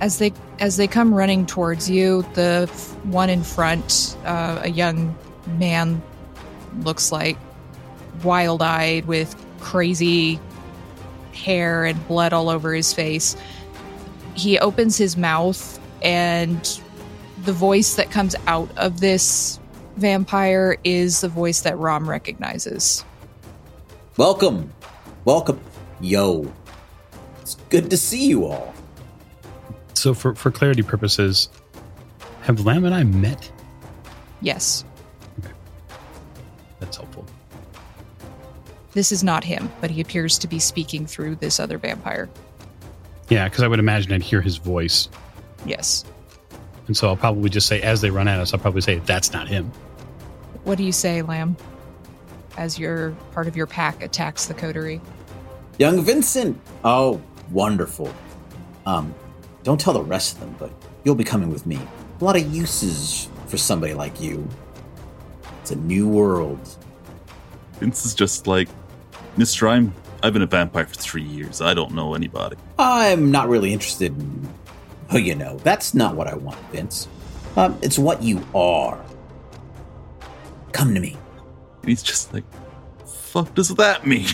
as they as they come running towards you the f- one in front uh, a young man looks like wild-eyed with crazy hair and blood all over his face he opens his mouth and the voice that comes out of this vampire is the voice that rom recognizes Welcome. Welcome. Yo. It's good to see you all. So, for, for clarity purposes, have Lamb and I met? yes this is not him but he appears to be speaking through this other vampire Yeah, because I would imagine I'd hear his voice. yes And so I'll probably just say, as they run at us, I'll probably say, that's not him. What do you say, Lamb? As your part of your pack attacks the coterie. Young Vincent. Oh, wonderful. Um, don't tell the rest of them, but you'll be coming with me. A lot of uses for somebody like you. It's a new world. Vince is just like, Mister, I'm I've been a vampire for three years. I don't know anybody. I'm not really interested in who you know. That's not what I want, Vince. Um, it's what you are. Come to me. And he's just like, fuck does that mean?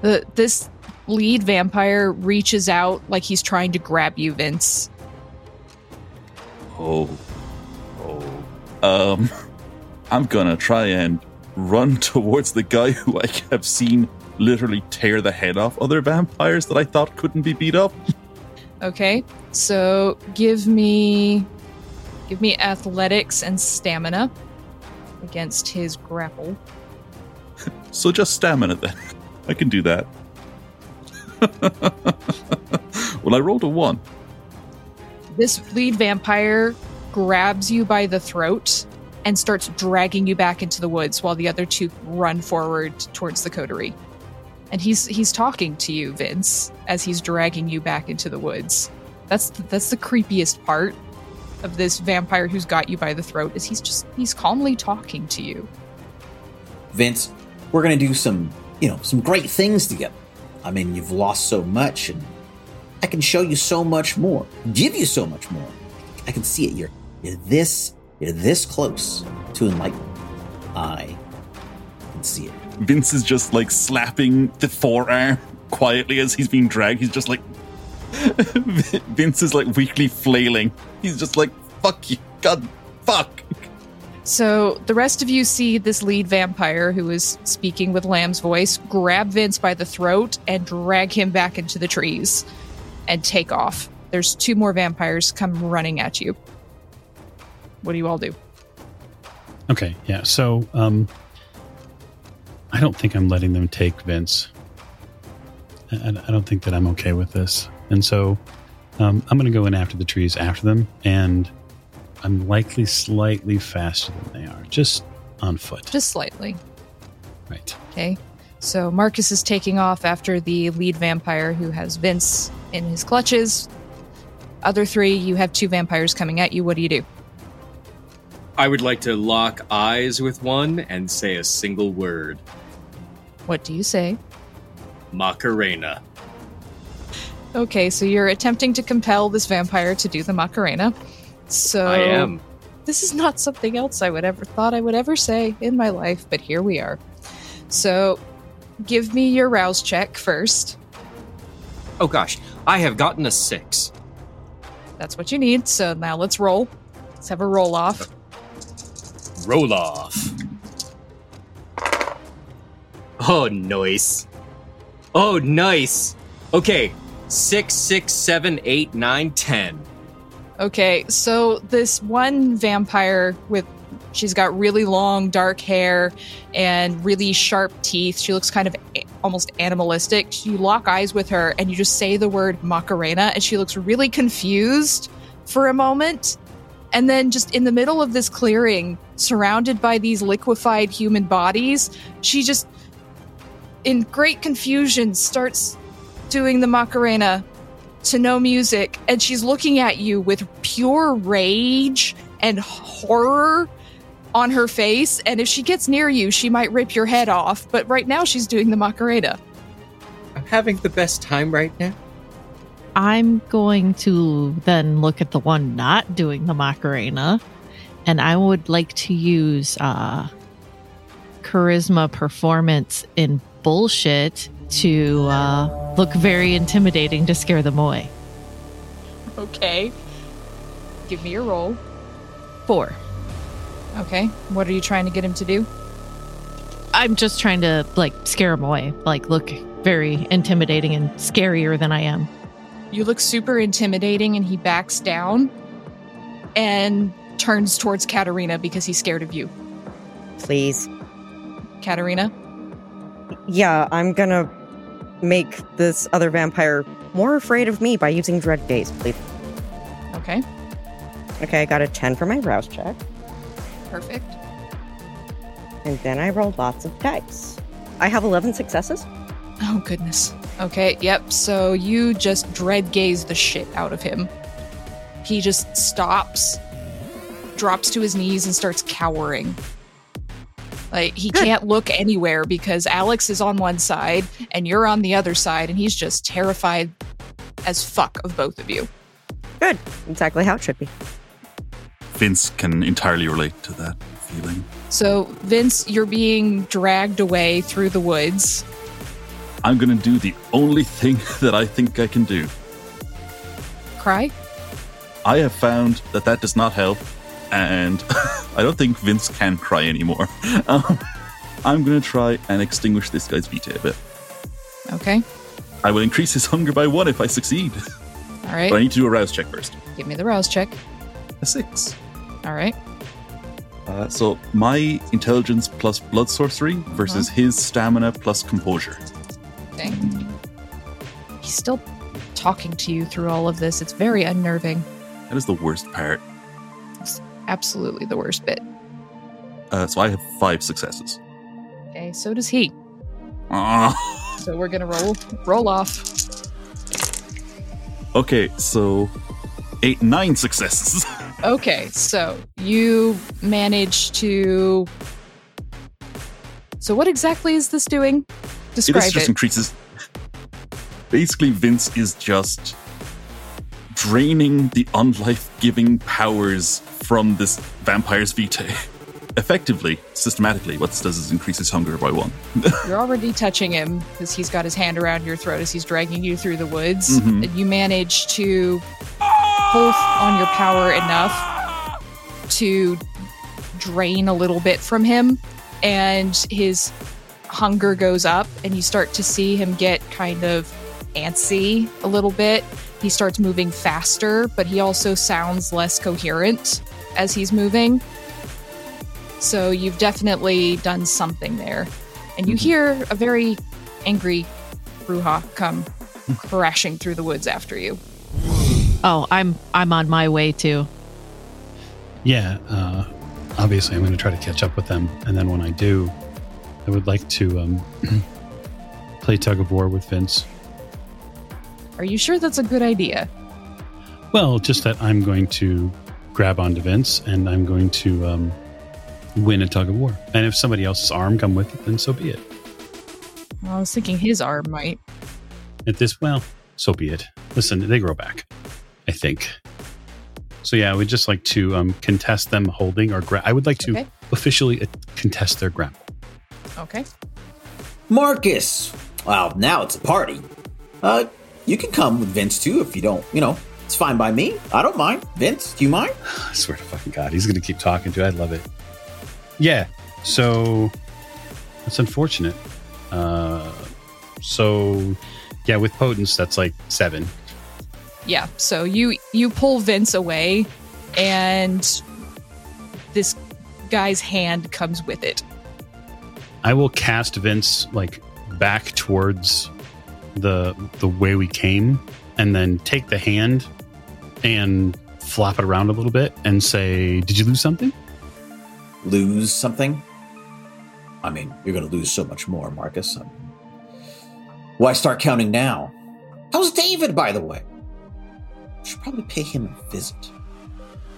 The this lead vampire reaches out like he's trying to grab you, Vince. Oh, oh. Um, I'm gonna try and run towards the guy who I have seen literally tear the head off other vampires that I thought couldn't be beat up. Okay, so give me give me athletics and stamina against his grapple. So just stamina then. I can do that. well, I rolled a one. This lead vampire grabs you by the throat and starts dragging you back into the woods while the other two run forward towards the coterie. And he's he's talking to you, Vince, as he's dragging you back into the woods. That's that's the creepiest part of this vampire who's got you by the throat is he's just he's calmly talking to you. Vince, we're gonna do some, you know, some great things together. I mean, you've lost so much, and I can show you so much more, give you so much more. I can see it. You're, you're this, you're this close to enlightenment. I can see it. Vince is just like slapping the forearm quietly as he's being dragged. He's just like Vince is like weakly flailing. He's just like, fuck you. God fuck. So the rest of you see this lead vampire who is speaking with Lamb's voice grab Vince by the throat and drag him back into the trees and take off. There's two more vampires come running at you. What do you all do? Okay, yeah. So, um, I don't think I'm letting them take Vince. I, I- I don't think that I'm okay with this, and so um, I'm going to go in after the trees after them, and I'm likely slightly faster than they are, just on foot. Just slightly. Right. Okay. So Marcus is taking off after the lead vampire who has Vince in his clutches. Other three, you have two vampires coming at you. What do you do? I would like to lock eyes with one and say a single word What do you say? Macarena. Okay, so you're attempting to compel this vampire to do the Macarena. So I am. This is not something else I would ever thought I would ever say in my life, but here we are. So give me your rouse check first. Oh gosh, I have gotten a six. That's what you need. So now let's roll. Let's have a roll off. Roll off. Oh, nice. Oh, nice. Okay, six, six, seven, eight, nine, ten. Okay, so this one vampire with she's got really long dark hair and really sharp teeth. She looks kind of a- almost animalistic. You lock eyes with her and you just say the word Macarena and she looks really confused for a moment. And then just in the middle of this clearing, surrounded by these liquefied human bodies, she just in great confusion starts doing the Macarena to no music and she's looking at you with pure rage and horror on her face and if she gets near you she might rip your head off but right now she's doing the macarena I'm having the best time right now? I'm going to then look at the one not doing the Macarena, and I would like to use uh, charisma performance in bullshit to uh, look very intimidating to scare them away. Okay. Give me your roll. Four. Okay. What are you trying to get him to do? I'm just trying to like scare him away, like look very intimidating and scarier than I am. You look super intimidating and he backs down and turns towards Katarina because he's scared of you. Please. Katarina? Yeah, I'm gonna make this other vampire more afraid of me by using Dread Gaze, please. Okay. Okay, I got a 10 for my rouse check. Perfect. And then I rolled lots of dice. I have 11 successes. Oh, goodness. Okay, yep. So you just dread gaze the shit out of him. He just stops, drops to his knees, and starts cowering. Like, he Good. can't look anywhere because Alex is on one side and you're on the other side, and he's just terrified as fuck of both of you. Good. Exactly how it should be. Vince can entirely relate to that feeling. So, Vince, you're being dragged away through the woods. I'm going to do the only thing that I think I can do. Cry? I have found that that does not help, and I don't think Vince can cry anymore. Um, I'm going to try and extinguish this guy's vitae a bit. Okay. I will increase his hunger by one if I succeed, All right. but I need to do a rouse check first. Give me the rouse check. A six. All right. Uh, so my intelligence plus blood sorcery versus his stamina plus composure. Dang. He's still talking to you through all of this. It's very unnerving. That is the worst part. Absolutely the worst bit. Uh, so I have five successes. Okay, so does he. Ah. So we're gonna roll roll off. Okay, so eight, nine successes. Okay, so you manage to. So what exactly is this doing? Describe this just it. increases. Basically, Vince is just draining the unlife-giving powers from this vampire's vitae. Effectively, systematically, what this does is increase his hunger by one. You're already touching him because he's got his hand around your throat as he's dragging you through the woods. Mhm. And you manage to pull on your power enough to drain a little bit from him, and his hunger goes up, and you start to see him get kind of antsy a little bit. He starts moving faster, but he also sounds less coherent as he's moving. So you've definitely done something there. And you Mhm. hear a very angry Brujah come crashing through the woods after you. Oh, I'm I'm on my way too. Yeah, uh, obviously, I'm going to try to catch up with them, and then when I do, I would like to um, play tug of war with Vince. Are you sure that's a good idea? Well, just that I'm going to grab onto Vince, and I'm going to um, win a tug of war. And if somebody else's arm come with it, then so be it. Well, I was thinking his arm might. At this, well, so be it. Listen, they grow back, I think. So yeah, I would just like to um, contest them holding or gra- I would like to Okay. officially uh, contest their grapple. Okay. Marcus! Well, now it's a party. Uh, you can come with Vince too if you don't, you know, it's fine by me. I don't mind. Vince, do you mind? I swear to fucking God, he's going to keep talking to. I love it. Yeah. So that's unfortunate. Uh, so yeah, with potence, that's like seven. Yeah. So you you pull Vince away, and this guy's hand comes with it. I will cast Vince like back towards the the way we came, and then take the hand and flop it around a little bit and say, "Did you lose something?" Lose something? I mean, you're going to lose so much more, Marcus. I mean, why start counting now? How's David, by the way? Should probably pay him a visit.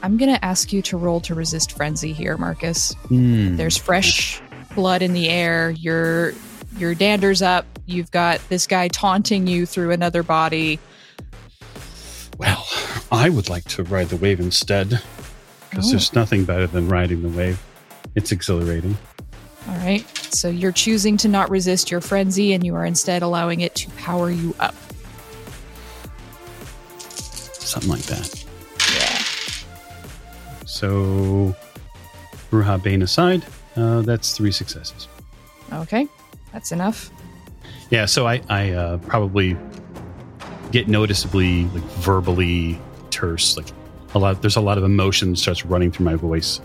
I'm gonna ask you to roll to resist frenzy here, Marcus. Hmm. There's fresh blood in the air. You're your dander's up. You've got this guy taunting you through another body. Well, I would like to ride the wave instead, because Oh. there's nothing better than riding the wave. It's exhilarating. All right. So you're choosing to not resist your frenzy and you are instead allowing it to power you up. Something like that. Yeah. So, Brujah Bane aside, uh, that's three successes. Okay. That's enough. Yeah, so I, I uh, probably get noticeably like verbally terse. Like a lot, there's a lot of emotion starts running through my voice,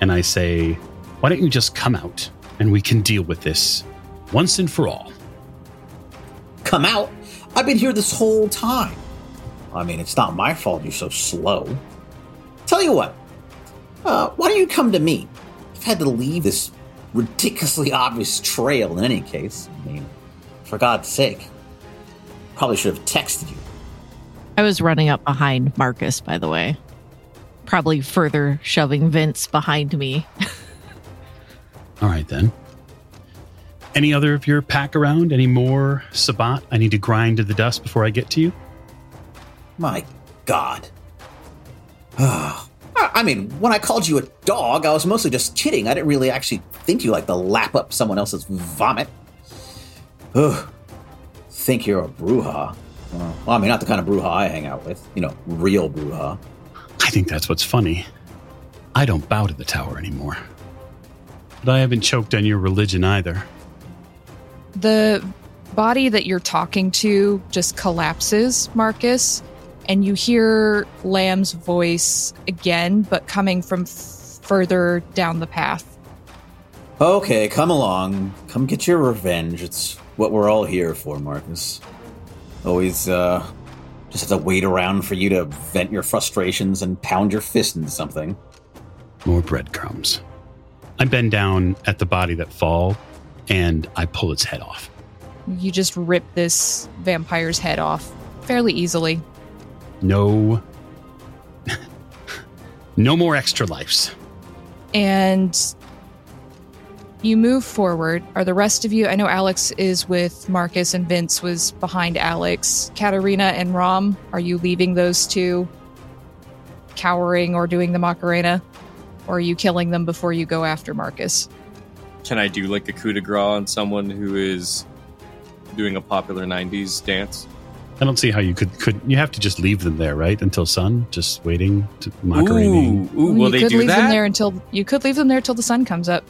and I say, "Why don't you just come out and we can deal with this once and for all?" Come out. I've been here this whole time. I mean, it's not my fault you're so slow. Tell you what, uh, why don't you come to me? I've had to leave this ridiculously obvious trail in any case. I mean, for God's sake. Probably should have texted you. I was running up behind Marcus, by the way. Probably further shoving Vince behind me. All right then. Any other of your pack around? Any more Sabbat? I need to grind to the dust before I get to you. My God. Ah, I I mean, when I called you a dog, I was mostly just kidding. I didn't really actually think you like to lap up someone else's vomit. Ugh. Think you're a Brujah. Well, I mean, not the kind of Brujah I hang out with. You know, real Brujah. I think that's what's funny. I don't bow to the tower anymore. But I haven't choked on your religion either. The body that you're talking to just collapses, Marcus, and you hear Lamb's voice again, but coming from f- further down the path. Okay, come along. Come get your revenge. It's what we're all here for, Marcus. Always, uh, just have to wait around for you to vent your frustrations and pound your fist into something. More breadcrumbs. I bend down at the body that fall and I pull its head off. You just rip this vampire's head off fairly easily. No. no more extra lives. and you move forward. Are the rest of you? I know Alex is with Marcus and Vince was behind Alex. Katarina and Rom, are you leaving those two cowering or doing the Macarena? Or are you killing them before you go after Marcus? Can I do like a coup de grace on someone who is doing a popular 90s dance? I don't see how you could could you have to just leave them there, right? Until sun, just waiting to Macarena. Ooh, ooh, will you they could do leave them that? there until you could leave them there till the sun comes up.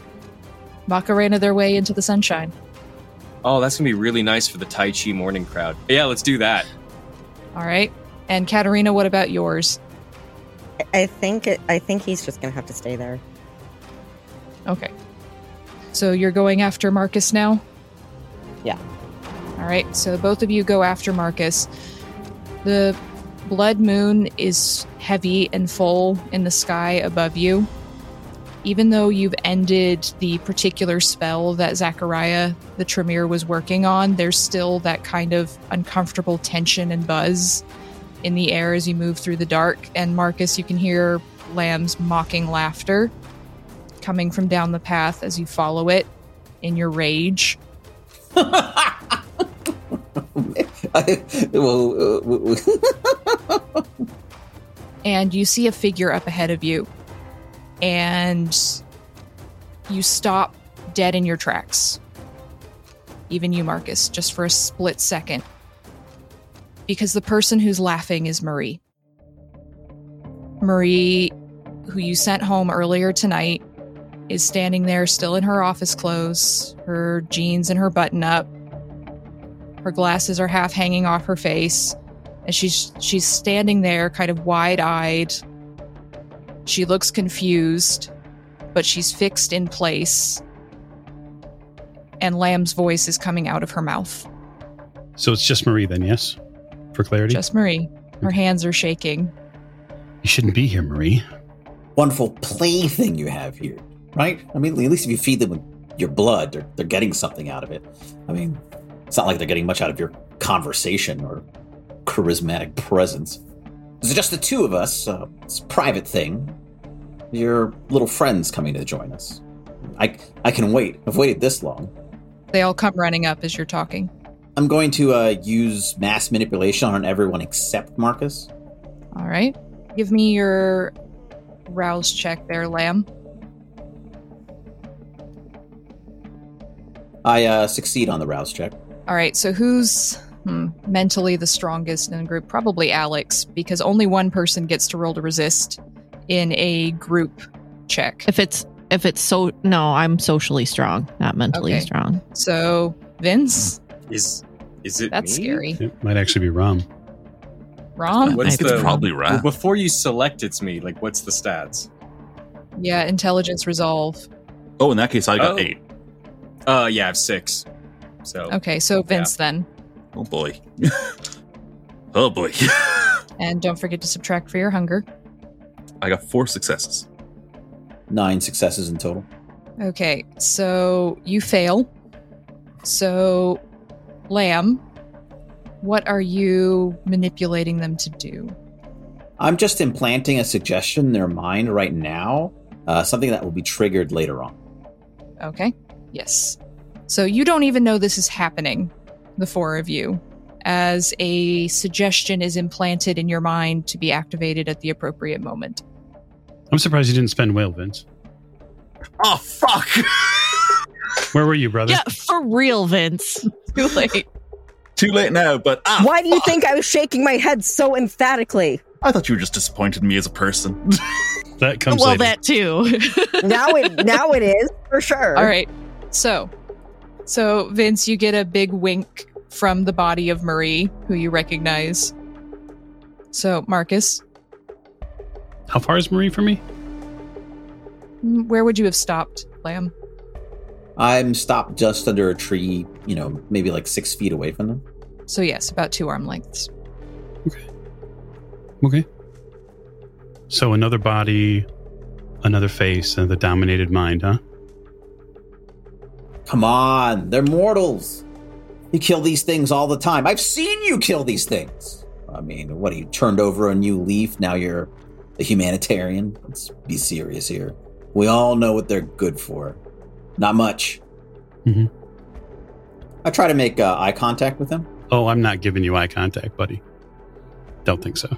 Macarena their way into the sunshine. Oh, that's gonna be really nice for the Tai Chi morning crowd. Yeah, let's do that. All right. And Katarina, what about yours? I think it, I think he's just gonna have to stay there. Okay. So you're going after Marcus now? Yeah. All right. So both of you go after Marcus. The blood moon is heavy and full in the sky above you. Even though you've ended the particular spell that Zachariah the Tremere was working on, there's still that kind of uncomfortable tension and buzz in the air as you move through the dark. And Marcus, you can hear Lamb's mocking laughter coming from down the path as you follow it in your rage. I, well, uh, and you see a figure up ahead of you and you stop dead in your tracks. Even you marcus just for a split second. Because the person who's laughing is marie. Marie who you sent home earlier tonight is standing there still in her office clothes her jeans and her button up her glasses are half hanging off her face and she's she's standing there kind of wide-eyed she looks confused but she's fixed in place and lamb's voice is coming out of her mouth So it's just Marie then, yes? For clarity? just marie her hands are shaking you shouldn't be here, Marie. wonderful plaything you have here, right? I mean, at least if you feed them with your blood, they're, they're getting something out of it. I mean, it's not like they're getting much out of your conversation or charismatic presence. It's just the two of us. Uh, it's a private thing. Your little friend's coming to join us. I I can wait. I've waited this long. They all come running up as you're talking. I'm going to uh, use mass manipulation on everyone except Marcus. All right. Give me your rouse check there, Lamb. I uh, succeed on the rouse check. All right. So who's hmm, mentally the strongest in the group? Probably Alex, because only one person gets to roll to resist in a group check. If it's if it's so no, I'm socially strong, not mentally Okay. strong. So Vince, Is is it that's me? scary. It might actually be Rom. Rom, What's It's the probably well, before you select it's me? Like, what's the stats? yeah, intelligence resolve. Oh, in that case, I got Oh. eight. Uh, yeah, I have six. So Okay, so Vince then, Oh boy. oh boy. and don't forget to subtract for your hunger. I got four successes. Nine successes in total. Okay, so you fail. So, Lamb, what are you manipulating them to do? I'm just implanting a suggestion in their mind right now, uh, something that will be triggered later on. Okay, yes. So you don't even know this is happening, the four of you, as a suggestion is implanted in your mind to be activated at the appropriate moment. I'm surprised you didn't spend whale, Vince. Oh fuck! Where were you, brother? Yeah, for real, Vince. Too late. Too late now, but ah, Why do you fuck. think I was shaking my head so emphatically? I thought you were just disappointed in me as a person. That comes well, later. that too. Now it now it is for sure. All right. So, so Vince, you get a big wink from the body of Marie, who you recognize. So, Marcus, How far is Marie from me? mm, where would you have stopped, Lamb? I'm stopped just under a tree, you know, maybe like six feet away from them. So, yes, about two arm lengths. Okay. Okay. So another body, another face, and the dominated mind, huh? Come on, they're mortals. You kill these things all the time. I've seen you kill these things. I mean, what, you turned over a new leaf? Now you're a humanitarian? Let's be serious here. We all know what they're good for. Not much. Mhm. I try to make uh, eye contact with them. Oh, I'm not giving you eye contact, buddy. Don't think so.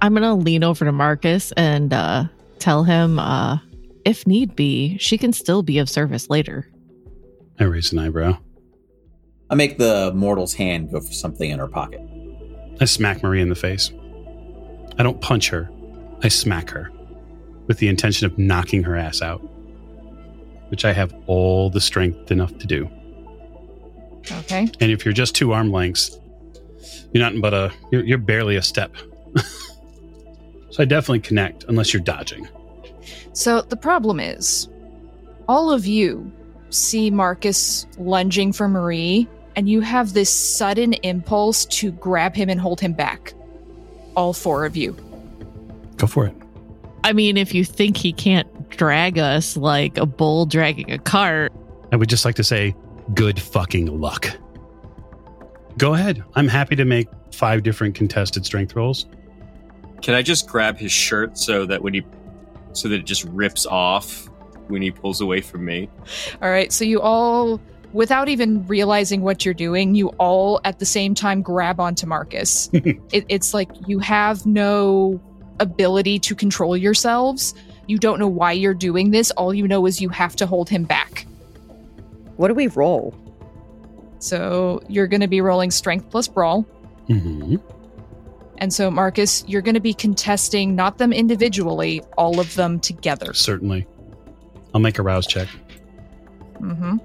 I'm gonna lean over to Marcus and uh, tell him, uh, if need be, she can still be of service later. I raise an eyebrow. I make the mortal's hand go for something in her pocket. I smack Marie in the face. I don't punch her. I smack her with the intention of knocking her ass out, which I have all the strength enough to do. Okay. And if you're just two arm lengths, you're not but a you're, you're barely a step. so I definitely connect unless you're dodging. So the problem is, all of you see Marcus lunging for Marie, and you have this sudden impulse to grab him and hold him back. All four of you. Go for it. I mean, if you think he can't drag us like a bull dragging a cart, I would just like to say, good fucking luck. Go ahead. I'm happy to make five different contested strength rolls. Can I just grab his shirt so that when he, so that it just rips off when he pulls away from me? All right, so you all, without even realizing what you're doing, you all at the same time grab onto Marcus. it, it's like you have no ability to control yourselves. You don't know why you're doing this. All you know is you have to hold him back. What do we roll? So you're going to be rolling strength plus brawl. hmm And so, Marcus, you're going to be contesting not them individually, all of them together. Certainly. I'll make a rouse check. hmm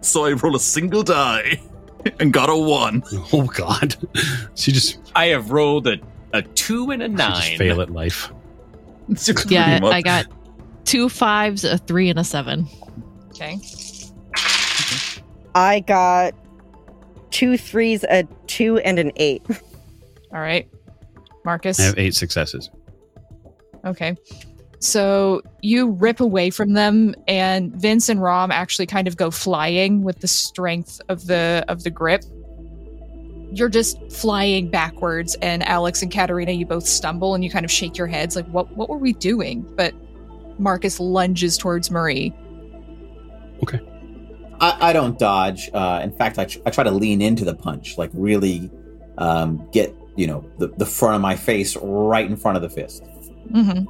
so I roll a single die and got a one. Oh God, she just, I have rolled a, a two and a she nine. just fail at life. yeah, Pretty much. I got two fives, a three, and a seven. Okay. I got two threes, a two, and an eight. All right. Marcus. I have eight successes. Okay. So you rip away from them, and Vince and Rom actually kind of go flying with the strength of the of the grip. You're just flying backwards, and Alex and Katerina, you both stumble and you kind of shake your heads, like, "What? What were we doing?" But Marcus lunges towards Marie. I, I don't dodge. Uh, in fact, I, tr- I try to lean into the punch, like really um, get you know the, the front of my face right in front of the fist. hmm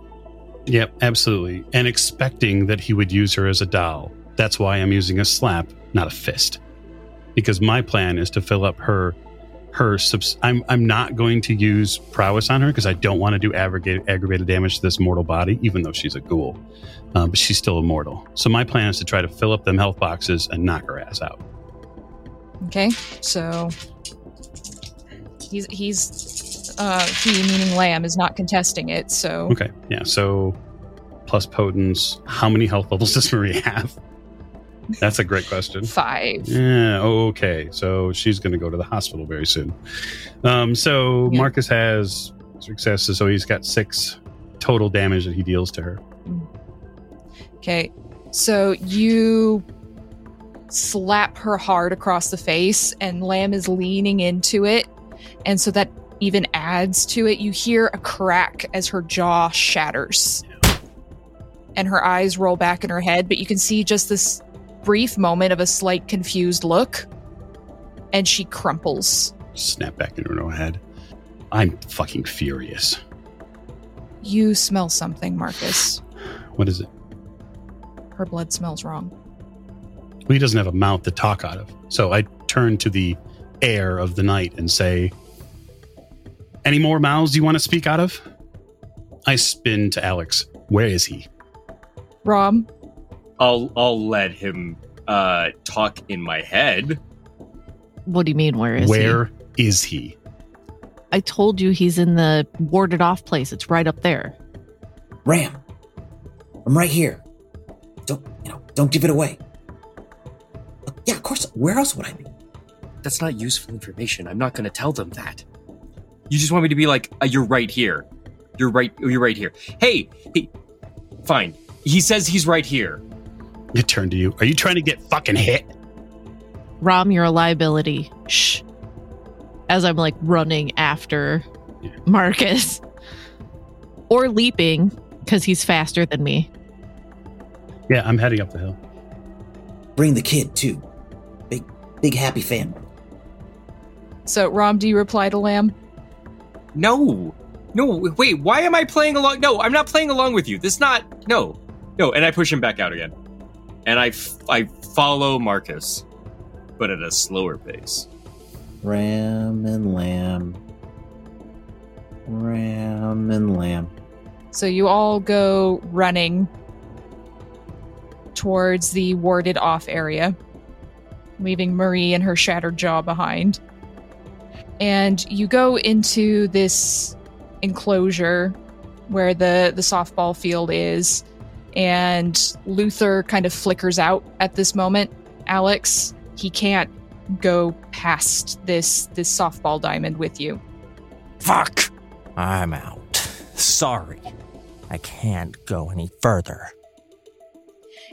Yep, absolutely. And expecting that he would use her as a doll. That's why I'm using a slap, not a fist. Because my plan is to fill up her her subs- I'm I'm not going to use prowess on her because I don't want to do aggravated aggravated damage to this mortal body, even though she's a ghoul. Um, but she's still immortal. So my plan is to try to fill up them health boxes and knock her ass out. Okay, so he's he's uh he meaning Lamb is not contesting it. So Okay, yeah. So plus potence, how many health levels does Marie have? That's a great question. five. Yeah. Oh, okay. So she's going to go to the hospital very soon. Um, so Yeah. Marcus has successes. So he's got six total damage that he deals to her. Okay, so you slap her hard across the face, and Lamb is leaning into it, and so that even adds to it. You hear a crack as her jaw shatters, and her eyes roll back in her head, but you can see just this brief moment of a slight confused look, and she crumples. Snap back into her head. I'm fucking furious. You smell something, Marcus. What is it? Her blood smells wrong. Well, he doesn't have a mouth to talk out of. So I turn to the air of the night and say, Any more mouths you want to speak out of? I spin to Alex. Where is he? Rom, I'll I'll let him uh talk in my head. What do you mean? Where is he? Where is he? I told you he's in the warded off place. It's right up there. Ram, I'm right here. Don't you know? Don't give it away. Uh, Yeah, of course. Where else would I be? That's not useful information. I'm not going to tell them that. You just want me to be like, uh, you're right here. You're right. You're right here. Hey, hey, fine. He says he's right here. I turn to you. Are you trying to get fucking hit? Rom, you're a liability. Shh. As I'm like running after Yeah. Marcus. Or leaping, because he's faster than me. Yeah, I'm heading up the hill. Bring the kid too. Big, big happy family. so Rom, do you reply to Lamb? No, no. Wait. Why am I playing along? No, I'm not playing along with you. This is not. No, no. And I push him back out again, and I f- I follow Marcus, but at a slower pace. Ram and lamb. Ram and lamb. So you all go running towards the warded off area, leaving Marie and her shattered jaw behind. And you go into this enclosure where the, the softball field is, and Luther kind of flickers out at this moment. Alex, he can't go past this this softball diamond with you. Fuck! I'm out. Sorry. I can't go any further.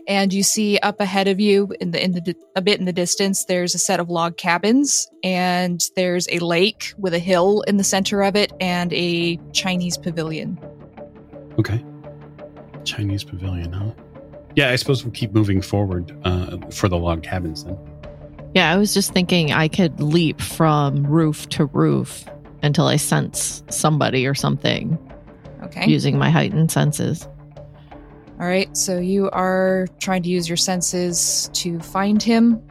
And you see up ahead of you in the in the a bit in the distance there's a set of log cabins and there's a lake with a hill in the center of it and a chinese pavilion Okay. Chinese pavilion, huh? Yeah, I suppose we'll keep moving forward uh, for the log cabins then. Yeah, I was just thinking I could leap from roof to roof until I sense somebody or something okay using my heightened senses. All right so you are trying to use your senses to find him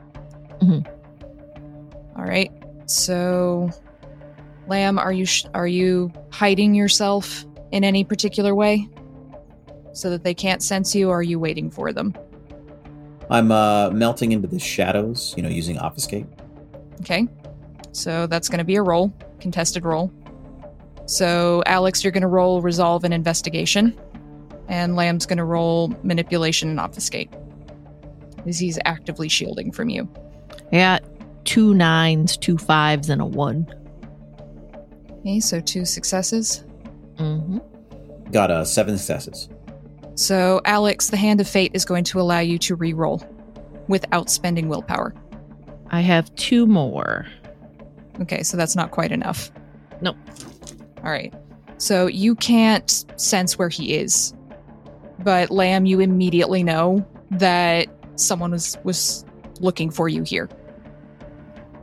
Mhm. All right so lamb are you sh- are you hiding yourself in any particular way so that they can't sense you or are you waiting for them I'm uh, melting into the shadows, you know, using obfuscate. Okay. So that's going to be a roll, contested roll. So, Alex, you're going to roll resolve and investigation. And Lamb's going to roll manipulation and obfuscate. As he's actively shielding from you. I got two nines, two fives, and a one. Okay, so two successes. Mm-hmm. Got uh, seven successes. So, Alex, the Hand of Fate is going to allow you to re roll without spending willpower. I have two more. Okay, so that's not quite enough. Nope. All right. So you can't sense where he is. But Lamb, you immediately know that someone was was looking for you here.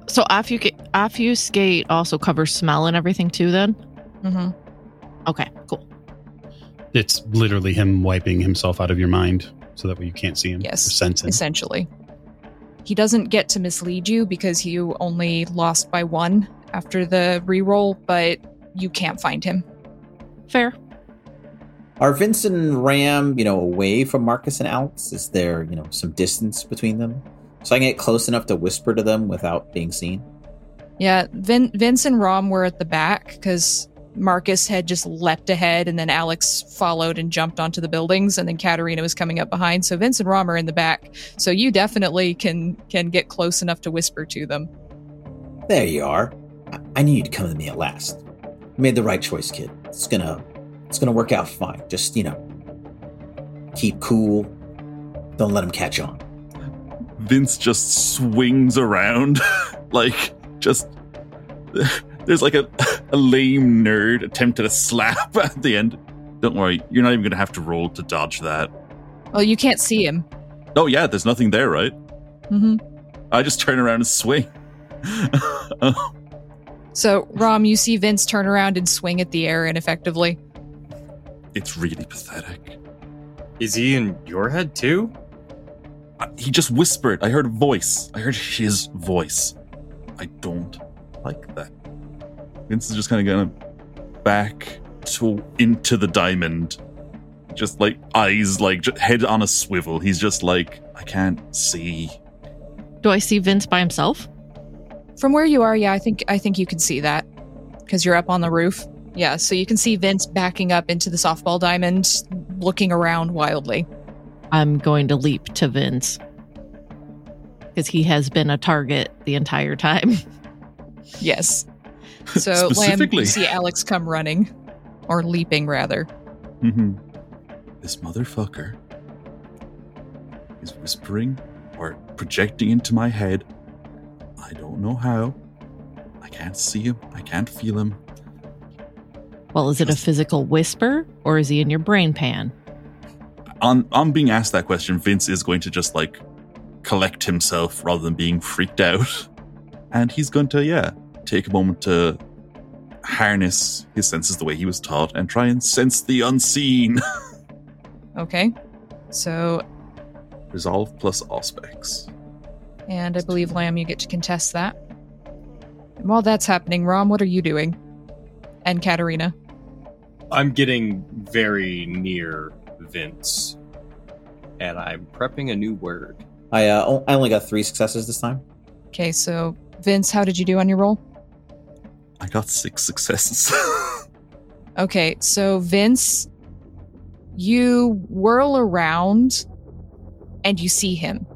So obfuscate, obfuscate also covers smell and everything too. Then Mm-hmm. okay, cool. It's literally him wiping himself out of your mind so that way you can't see him Yes, or sense him. essentially. He doesn't get to mislead you because you only lost by one after the reroll, but you can't find him. Fair. Are Vince and Ram, you know, away from Marcus and Alex? Is there, you know, some distance between them? So I can get close enough to whisper to them without being seen? Yeah, Vin- Vince and Rom were at the back because Marcus had just leapt ahead, and then Alex followed and jumped onto the buildings, and then Katarina was coming up behind. So Vince and Rom are in the back. So you definitely can can get close enough to whisper to them. There you are. I, I knew you'd come to me at last. You made the right choice, kid. It's gonna it's gonna work out fine. Just, you know, keep cool. Don't let him catch on. Vince just swings around, like just. There's like a, a lame nerd attempted a slap at the end. Don't worry, you're not even gonna have to roll to dodge that. Well, you can't see him. Oh yeah, there's nothing there, right? Mm-hmm. I just turn around and swing. So Rom, you see Vince turn around and swing at the air ineffectively. It's really pathetic. Is he in your head too? I- He just whispered. I heard a voice. I heard his voice. I don't like that. Vince is just kind of gonna back to into the diamond, just like eyes, like j- head on a swivel. He's just like, I can't see. Do I see Vince by himself? From where you are, yeah, I think I think you can see that because you're up on the roof. Yeah, so you can see Vince backing up into the softball diamond, looking around wildly. I'm going to leap to Vince because he has been a target the entire time. Yes. So Lamb, Specifically. you see Alex come running, or leaping rather. hmm This motherfucker is whispering or projecting into my head. I don't know how. I can't see him. I can't feel him. Well, is it a physical whisper or is he in your brain pan? on on being asked that question, Vince is going to just like collect himself rather than being freaked out. And he's going to, yeah, take a moment to harness his senses the way he was taught and try and sense the unseen. Okay. So, Resolve plus Auspex. and I believe Lamb, you get to contest that. And while that's happening, Rom, what are you doing? And Katarina. I'm getting very near Vince, and I'm prepping a new word. I uh, o- I only got three successes this time. Okay, so Vince, how did you do on your roll? I got six successes. Okay, so Vince, you whirl around and you see him.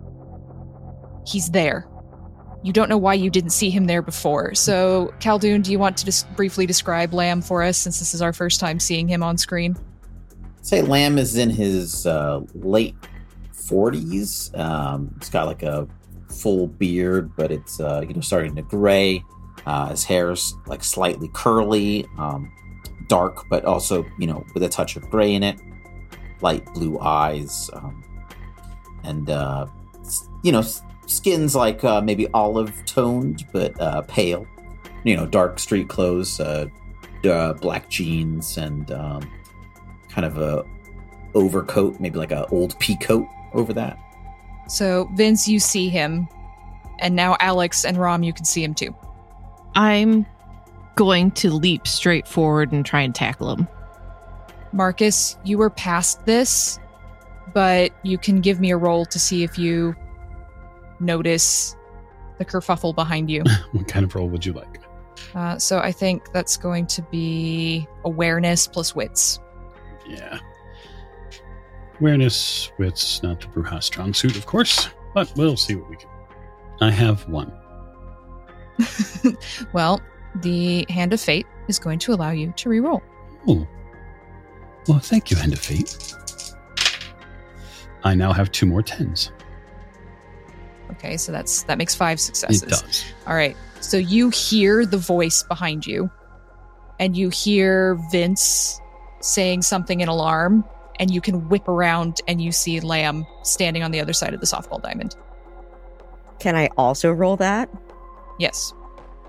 He's there. You don't know why you didn't see him there before. So, Khaldoun, do you want to just briefly describe Lamb for us since this is our first time seeing him on screen? say Lamb is in his uh, late 40s. Um, he's got like a full beard, but it's uh, you know starting to gray. Uh, his hair's like slightly curly, um, dark, but also you know with a touch of gray in it. Light blue eyes, um, and uh, you know skin's like uh, maybe olive toned, but uh, pale. You know, dark street clothes, uh, uh, black jeans, and um, kind of a overcoat, maybe like a old pea coat over that. So, Vince, you see him. And now Alex and Rom, you can see him too. I'm going to leap straight forward and try and tackle him. Marcus, you were past this, but you can give me a roll to see if you notice the kerfuffle behind you. What kind of role would you like? Uh, so I think that's going to be awareness plus wits. Yeah. Awareness, wits, not the Brujah strong suit, of course, but we'll see what we can. I have one. well, the Hand of Fate is going to allow you to reroll. Oh. Well, thank you, Hand of Fate. I now have two more tens. Okay, so that's that makes five successes. It does. All right. So you hear the voice behind you, and you hear Vince saying something in alarm, and you can whip around and you see Lamb standing on the other side of the softball diamond. Can I also roll that? Yes.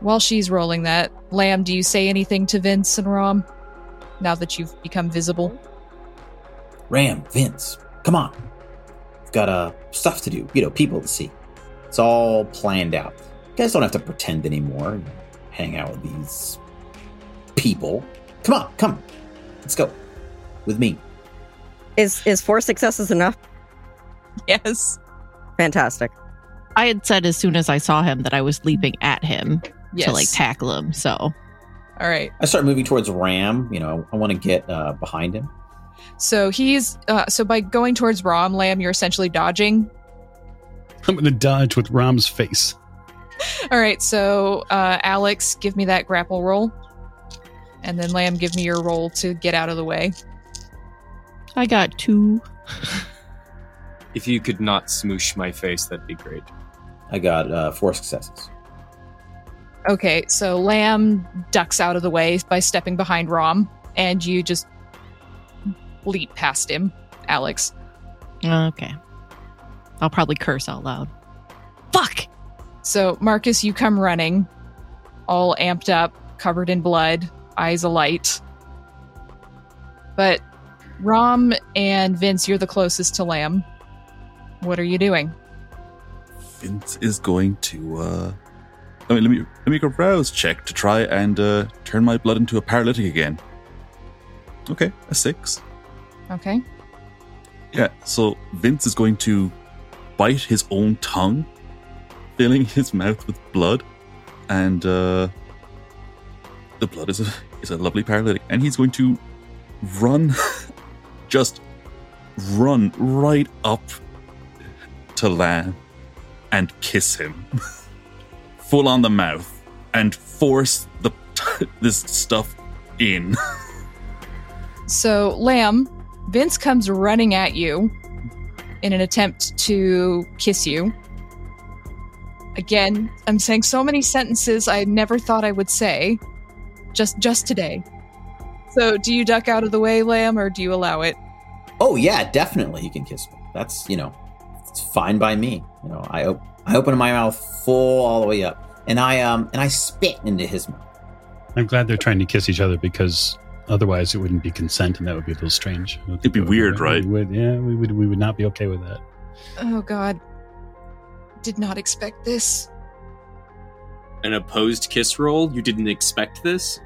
While she's rolling that, Lamb, do you say anything to Vince and Rom? Now that you've become visible? Ram, Vince, come on. We've got uh, stuff to do, you know, people to see. It's all planned out. You guys don't have to pretend anymore. Hang out with these people. Come on, come. Let's go. With me. Is is four successes enough? Yes. Fantastic. I had said as soon as I saw him that I was leaping at him Yes. to like tackle him. So All right. I start moving towards Ram. You know, I want to get uh, behind him. So he's uh, so by going towards Rom, Lamb, you're essentially dodging. I'm going to dodge with Rom's face. All right. So uh, Alex, give me that grapple roll, and then Lamb, give me your roll to get out of the way. I got two. If you could not smoosh my face, that'd be great. I got uh, four successes. Okay. So Lamb ducks out of the way by stepping behind Rom, and you just leap past him, Alex. Okay. I'll probably curse out loud. Fuck! So, Marcus, you come running, all amped up, covered in blood, eyes alight. But Rom and Vince, you're the closest to Lamb. What are you doing? Vince is going to. uh I mean, let me let me make a rouse check to try and uh, turn my blood into a paralytic again. Okay, a six. Okay. Yeah, so Vince is going to bite his own tongue, filling his mouth with blood, and uh, the blood is a is a lovely paralytic, and he's going to run, just run right up to Lamb and kiss him, full on the mouth, and force the this stuff in. So, Lamb, Vince comes running at you in an attempt to kiss you. Again, I'm saying so many sentences I never thought I would say. Just just today. So, do you duck out of the way, Lamb, or do you allow it? Oh yeah, definitely he can kiss me. That's you know, it's fine by me. You know, I op- I open my mouth full all the way up, and I um and I spit into his mouth. I'm glad they're trying to kiss each other because otherwise it wouldn't be consent and that would be a little strange. It'd be that would- weird, right? We would, yeah, we would we would not be okay with that. Oh god. Did not expect this. An opposed kiss roll? You didn't expect this?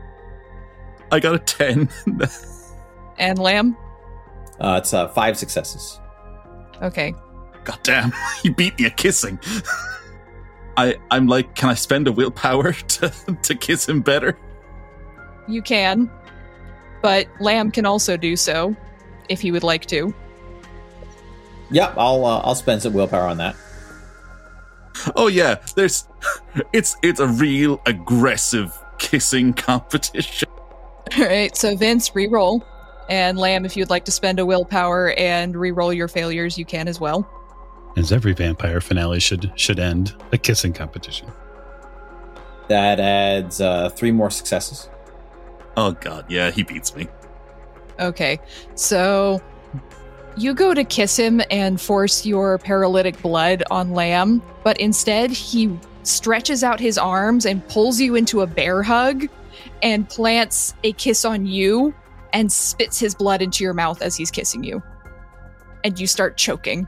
I got a ten. And Lamb? Uh, it's uh, five successes. Okay. God damn, he beat me at kissing. I I'm like, can I spend a willpower to to kiss him better? You can. But Lamb can also do so if he would like to. Yep, I'll uh, I'll spend some willpower on that. Oh yeah, there's it's it's a real aggressive kissing competition. Alright, so Vince, re-roll. And Lamb, if you'd like to spend a willpower and re-roll your failures, you can as well. As every vampire finale should should end a kissing competition. That adds uh, three more successes. Oh god, yeah, he beats me. Okay, so you go to kiss him and force your paralytic blood on Lamb, but instead he stretches out his arms and pulls you into a bear hug and plants a kiss on you and spits his blood into your mouth as he's kissing you. And you start choking.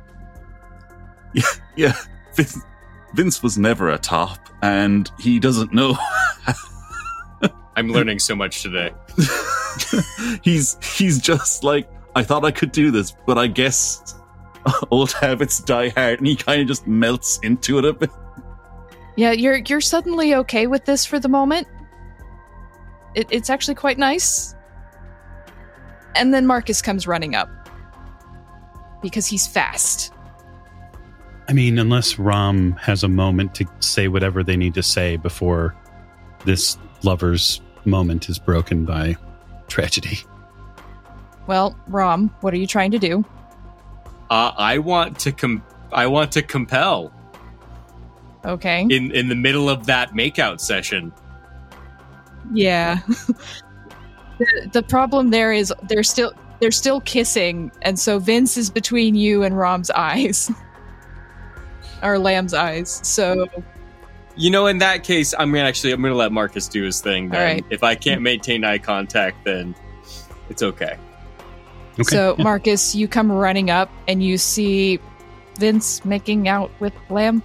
Yeah, Vince, Vince was never a top, and he doesn't know. I'm learning so much today. he's he's just like I thought I could do this, but I guess old habits die hard, and he kind of just melts into it a bit. Yeah, you're you're suddenly okay with this for the moment. It, it's actually quite nice. And then Marcus comes running up because he's fast. I mean, unless Rom has a moment to say whatever they need to say before this lover's moment is broken by tragedy. Well, Rom, what are you trying to do? Uh, I want to com- I want to compel Okay. in in the middle of that makeout session. Yeah. the, the problem there is they're still they're still kissing, and so Vince is between you and Rom's eyes. or Lamb's eyes. So You know, in that case, I'm gonna actually I'm gonna let Marcus do his thing. Then, All right. if I can't maintain eye contact, then it's okay. Okay. So, yeah. Marcus, you come running up and you see Vince making out with Lamb.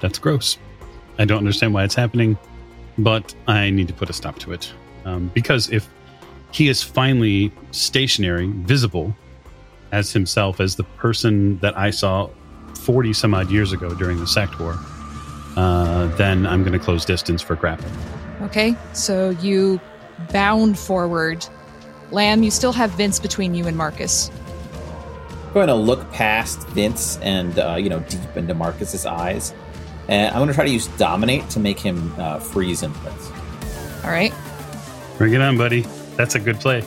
That's gross. I don't understand why it's happening, but I need to put a stop to it. Um, because if he is finally stationary, visible as himself, as the person that I saw 40 some odd years ago during the Sect War, uh, then I'm going to close distance for grapple. Okay, so you bound forward. Lamb, you still have Vince between you and Marcus. I'm going to look past Vince and uh, you know deep into Marcus's eyes, and I'm going to try to use dominate to make him uh, freeze in place. All right. Bring it on, buddy. That's a good play.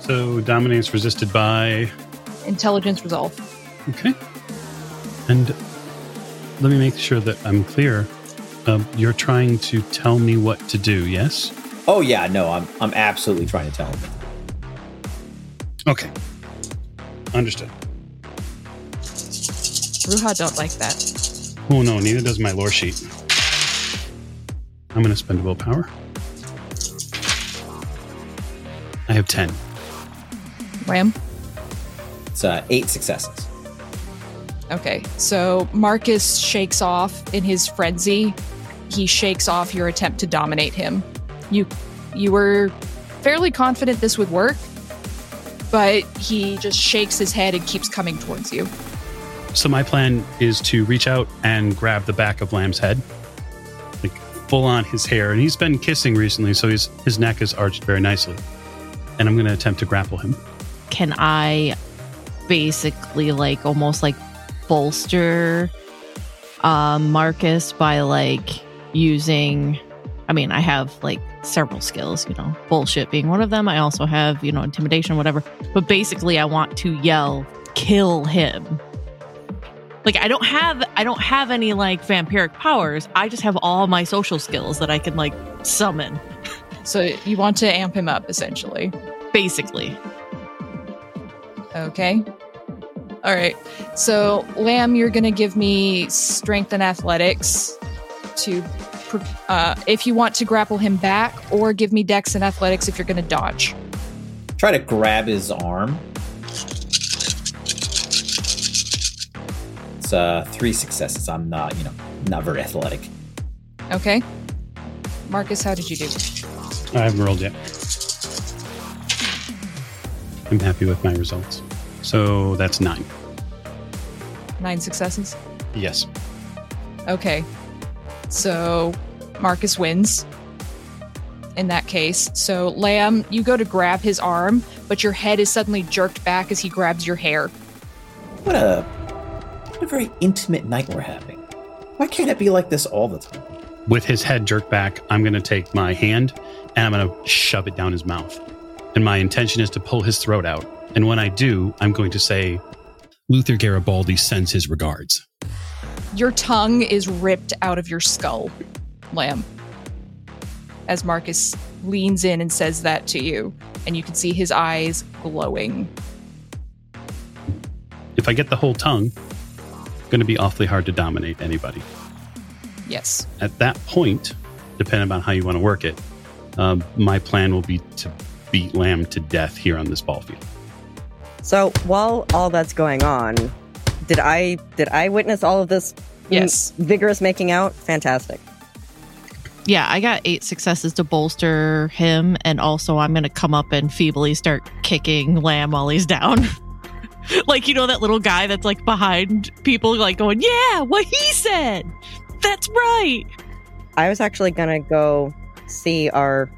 So dominate's resisted by Intelligence resolve. Okay. And let me make sure that I'm clear. Um, you're trying to tell me what to do, yes? Oh yeah, no, I'm I'm absolutely trying to tell him. Okay. Understood. Ruha don't like that. Oh no, neither does my lore sheet. I'm going to spend willpower. I have 10. Ram. It's uh, eight successes. Okay, so Marcus shakes off in his frenzy. He shakes off your attempt to dominate him. You, you were fairly confident this would work, but he just shakes his head and keeps coming towards you. So my plan is to reach out and grab the back of Lamb's head, like full on his hair, and he's been kissing recently, so his his neck is arched very nicely. And I'm going to attempt to grapple him. Can I basically like almost like bolster um, Marcus by like using? I mean, I have like several skills, you know, bullshit being one of them. I also have, you know, intimidation, whatever. But basically, I want to yell, "Kill him!" Like I don't have I don't have any like vampiric powers. I just have all my social skills that I can like summon. So you want to amp him up, essentially. Basically. Okay. All right. So, Lamb, you're going to give me strength and athletics to, uh, if you want to grapple him back, or give me dex and athletics if you're going to dodge. Try to grab his arm. It's uh, three successes. I'm not, you know, not very athletic. Okay. Marcus, how did you do? I haven't rolled yet. I'm happy with my results. So that's nine. Nine successes. Yes. Okay. So Marcus wins in that case. So, Lamb, you go to grab his arm, but your head is suddenly jerked back as he grabs your hair. What a, what a very intimate night we're having. Why can't it be like this all the time? With his head jerked back, I'm going to take my hand and I'm going to shove it down his mouth. And my intention is to pull his throat out. And when I do, I'm going to say, Luther Garibaldi sends his regards. Your tongue is ripped out of your skull, Lamb. As Marcus leans in and says that to you, and you can see his eyes glowing. If I get the whole tongue, it's going to be awfully hard to dominate anybody. Yes. At that point, depending on how you want to work it, um, my plan will be to beat Lamb to death here on this ball field. So while all that's going on, did I did I witness all of this Yes. vigorous making out? Fantastic. Yeah, I got eight successes to bolster him, and also I'm gonna come up and feebly start kicking Lamb while he's down. like you know that little guy that's like behind people, like going, "Yeah, what he said. That's right." I was actually gonna go see our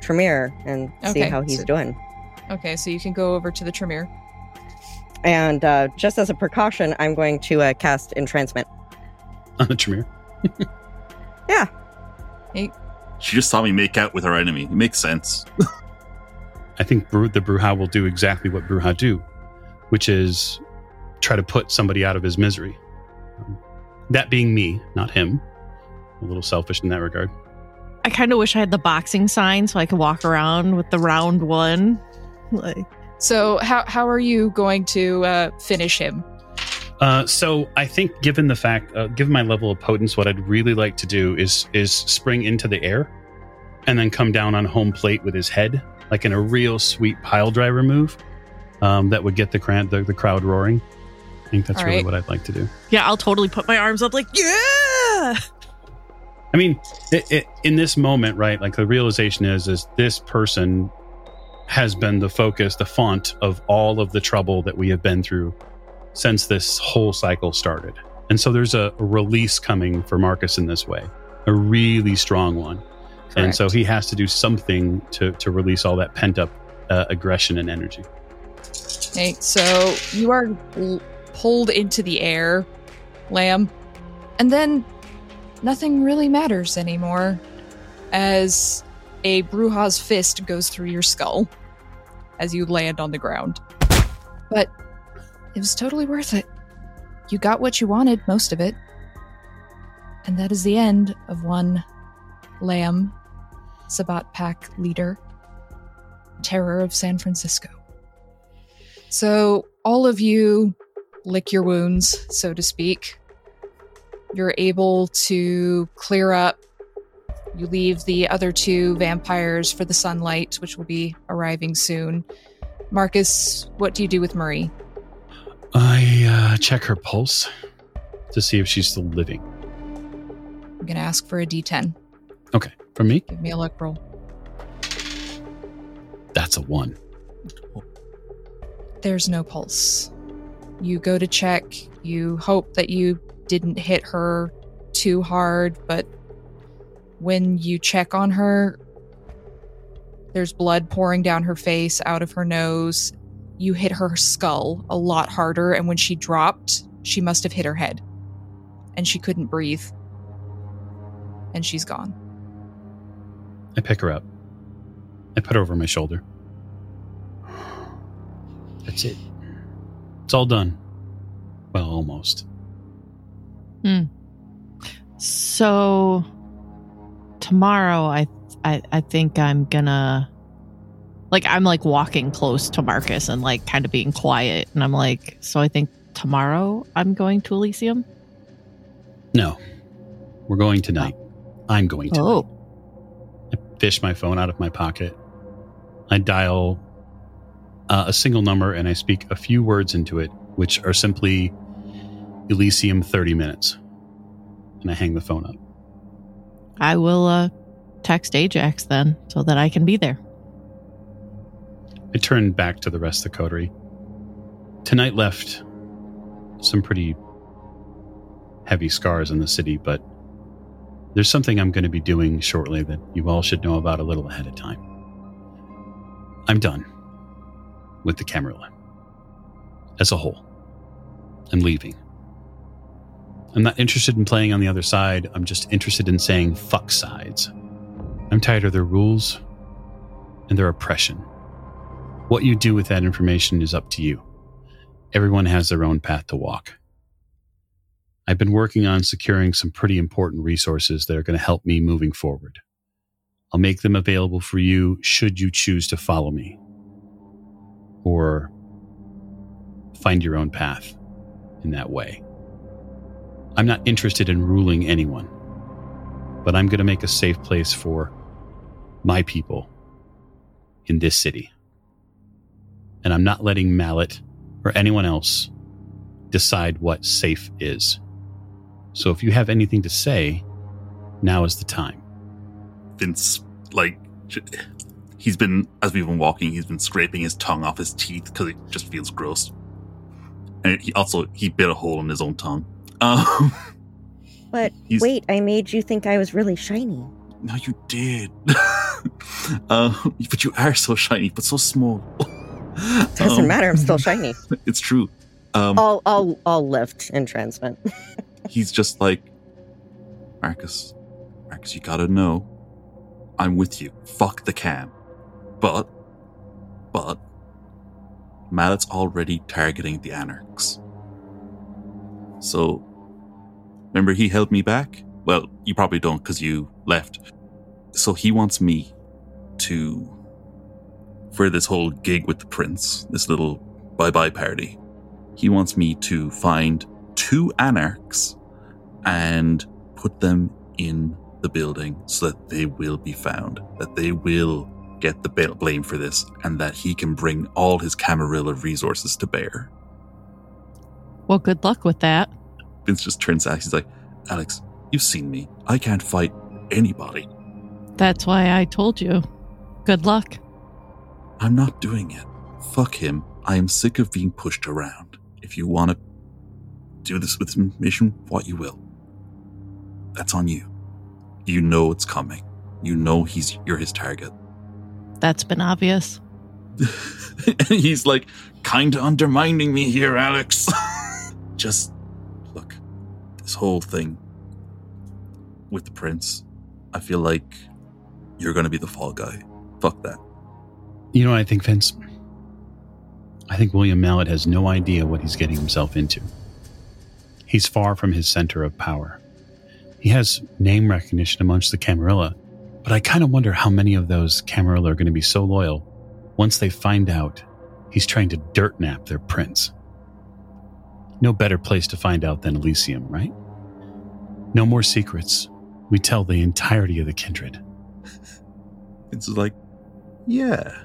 Tremere and see how he's so- doing. Okay, so you can go over to the Tremere. And uh, just as a precaution, I'm going to uh, cast entrancement. On the Tremere. Yeah. She just saw me make out with her enemy. It makes sense. I think Bru- the Brujah will do exactly what Brujah do, which is try to put somebody out of his misery. Um, that being me, not him. A little selfish in that regard. I kind of wish I had the boxing sign so I could walk around with the round one. Like, So, how, how are you going to uh, finish him? Uh, so I think, given the fact, uh, given my level of potence, what I'd really like to do is is spring into the air, and then come down on home plate with his head, like in a real sweet pile driver move. Um, that would get the, cran- the the crowd roaring. I think that's All really right. what I'd like to do. Yeah, I'll totally put my arms up like, yeah. I mean, it, it, in this moment, right? Like the realization is, is this person has been the focus, the font of all of the trouble that we have been through since this whole cycle started. And so there's a release coming for Marcus in this way, a really strong one. And so he has to do something to to release all that pent up uh, aggression and energy. Okay, so you are l- pulled into the air, Lamb, and then nothing really matters anymore as a Brujah's fist goes through your skull as you land on the ground. But it was totally worth it. You got what you wanted, most of it. And that is the end of one Lamb, Sabbat Pack leader, terror of San Francisco. So, all of you lick your wounds, so to speak. You're able to clear up. You leave the other two vampires for the sunlight, which will be arriving soon. Marcus, what do you do with Marie? I uh, check her pulse to see if she's still living. I'm going to ask for a d10. Okay, for me, Give me a luck roll. that's a one. There's no pulse. You go to check. You hope that you didn't hit her too hard, but when you check on her, there's blood pouring down her face, out of her nose. You hit her skull a lot harder, and when she dropped, she must have hit her head. And she couldn't breathe. And she's gone. I pick her up. I put her over my shoulder. That's it. It's all done. Well, almost. Hmm. So tomorrow, I, I, I think I'm gonna, like, I'm like walking close to Marcus and like kind of being quiet, and I'm like, so I think tomorrow I'm going to Elysium. No. We're going tonight. I'm going tonight. Oh, I fish my phone out of my pocket. I dial uh, a single number and I speak a few words into it, which are simply Elysium 30 minutes. And I hang the phone up. I will uh, text Ajax then so that I can be there. I turn back to the rest of the coterie. Tonight left some pretty heavy scars in the city, but there's something I'm going to be doing shortly that you all should know about a little ahead of time. I'm done with the Camarilla as a whole. I'm leaving. I'm not interested in playing on the other side. I'm just interested in saying fuck sides. I'm tired of their rules and their oppression. What you do with that information is up to you. Everyone has their own path to walk. I've been working on securing some pretty important resources that are going to help me moving forward. I'll make them available for you should you choose to follow me or find your own path in that way. I'm not interested in ruling anyone, but I'm going to make a safe place for my people in this city. And I'm not letting Mallet or anyone else decide what safe is. So if you have anything to say, now is the time. Vince, like, he's been, as we've been walking, he's been scraping his tongue off his teeth because it just feels gross. And he also, he bit a hole in his own tongue. Um, But wait, I made you think I was really shiny. no, you did. uh, but you are so shiny, but so small. Doesn't Um, matter. I'm still shiny. It's true. Um, I'll I'll I'll lift and transmit. he's just like Marcus. Marcus, you gotta know, I'm with you. Fuck the cam, but, but, Mallet's already targeting the anarchs. So, remember he held me back. Well, you probably don't because you left. So he wants me to for this whole gig with the prince, this little bye bye party. He wants me to find two anarchs and put them in the building so that they will be found, that they will get the blame for this, and that he can bring all his Camarilla resources to bear. Well, good luck with that. Vince just turns to Alex. He's like, Alex, you've seen me. I can't fight anybody. That's why I told you. Good luck. I'm not doing it. Fuck him. I am sick of being pushed around. If you want to do this with this mission, what you will. That's on you. You know it's coming. You know he's you're his target. That's been obvious. and he's like, kind of undermining me here, Alex. Just this whole thing with the prince, I feel like you're going to be the fall guy. Fuck that. You know what I think, Vince? I think William Mallet has no idea what he's getting himself into. He's far from his center of power. He has name recognition amongst the Camarilla, but I kind of wonder how many of those Camarilla are going to be so loyal once they find out he's trying to dirt nap their prince. No better place to find out than Elysium, right? No more secrets. We tell the entirety of the kindred. Vince is like, yeah,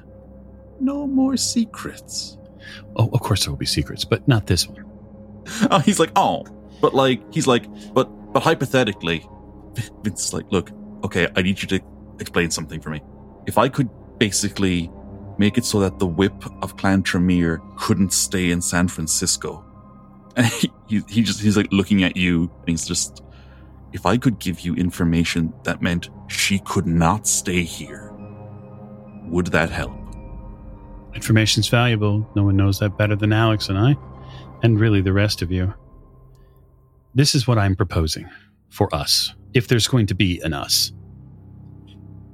no more secrets. Oh, of course there will be secrets, but not this one. Oh, he's like, oh, but like, he's like, but, but hypothetically, Vince is like, look, okay, I need you to explain something for me. If I could basically make it so that the whip of Clan Tremere couldn't stay in San Francisco, and he, he, just, he's like looking at you, and he's just, if I could give you information that meant she could not stay here, would that help? Information's valuable. No one knows that better than Alex and I, and really the rest of you. This is what I'm proposing for us, if there's going to be an us.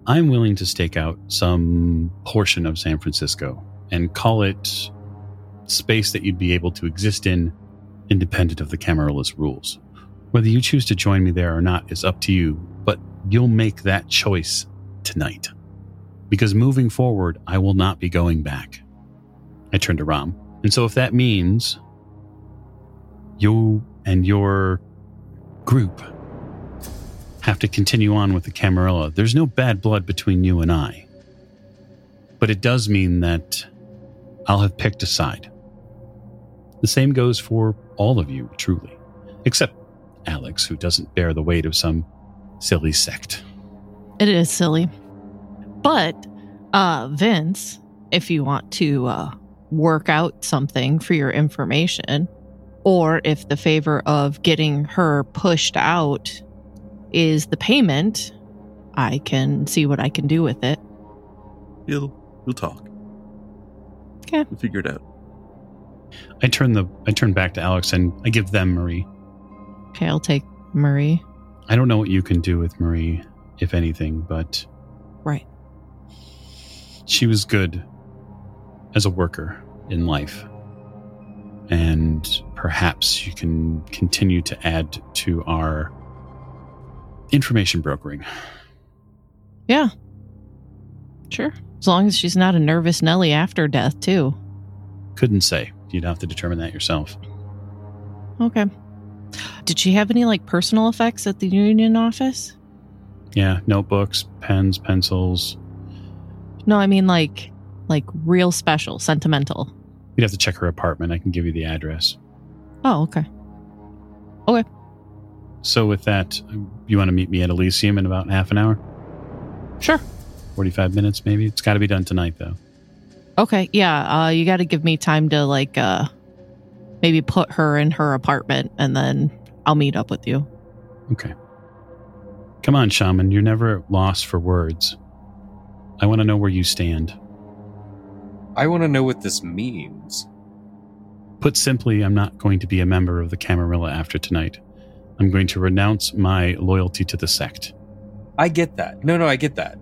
I'm willing to stake out some portion of San Francisco and call it space that you'd be able to exist in independent of the Camarilla's rules. Whether you choose to join me there or not is up to you, but you'll make that choice tonight. Because moving forward, I will not be going back. I turn to Ram. And so if that means you and your group have to continue on with the Camarilla, there's no bad blood between you and I. But it does mean that I'll have picked a side. The same goes for all of you, truly, except Alex, who doesn't bear the weight of some silly sect. It is silly. But, uh, Vince, if you want to uh, work out something for your information, or if the favor of getting her pushed out is the payment, I can see what I can do with it. We'll, we'll talk. Okay. We'll figure it out. I turn the I turn back to Alex and I give them Marie. Okay, I'll take Marie. I don't know what you can do with Marie, if anything, but Right. she was good as a worker in life. And perhaps you can continue to add to our information brokering. Yeah. Sure. As long as she's not a nervous Nelly after death, too. Couldn't say. You'd have to determine that yourself. Okay. Did she have any like personal effects at the union office? Yeah, notebooks, pens, pencils. No, I mean like like real special, sentimental. You'd have to check her apartment. I can give you the address. Oh, okay. Okay. So, with that, you want to meet me at Elysium in about half an hour? Sure. 45 minutes, maybe? It's got to be done tonight, though. Okay. Yeah. Uh, you got to give me time to like uh, maybe put her in her apartment, and then I'll meet up with you. Okay. Come on, Shaman. You're never lost for words. I want to know where you stand. I want to know what this means. Put simply, I'm not going to be a member of the Camarilla after tonight. I'm going to renounce my loyalty to the sect. I get that. No, no, I get that.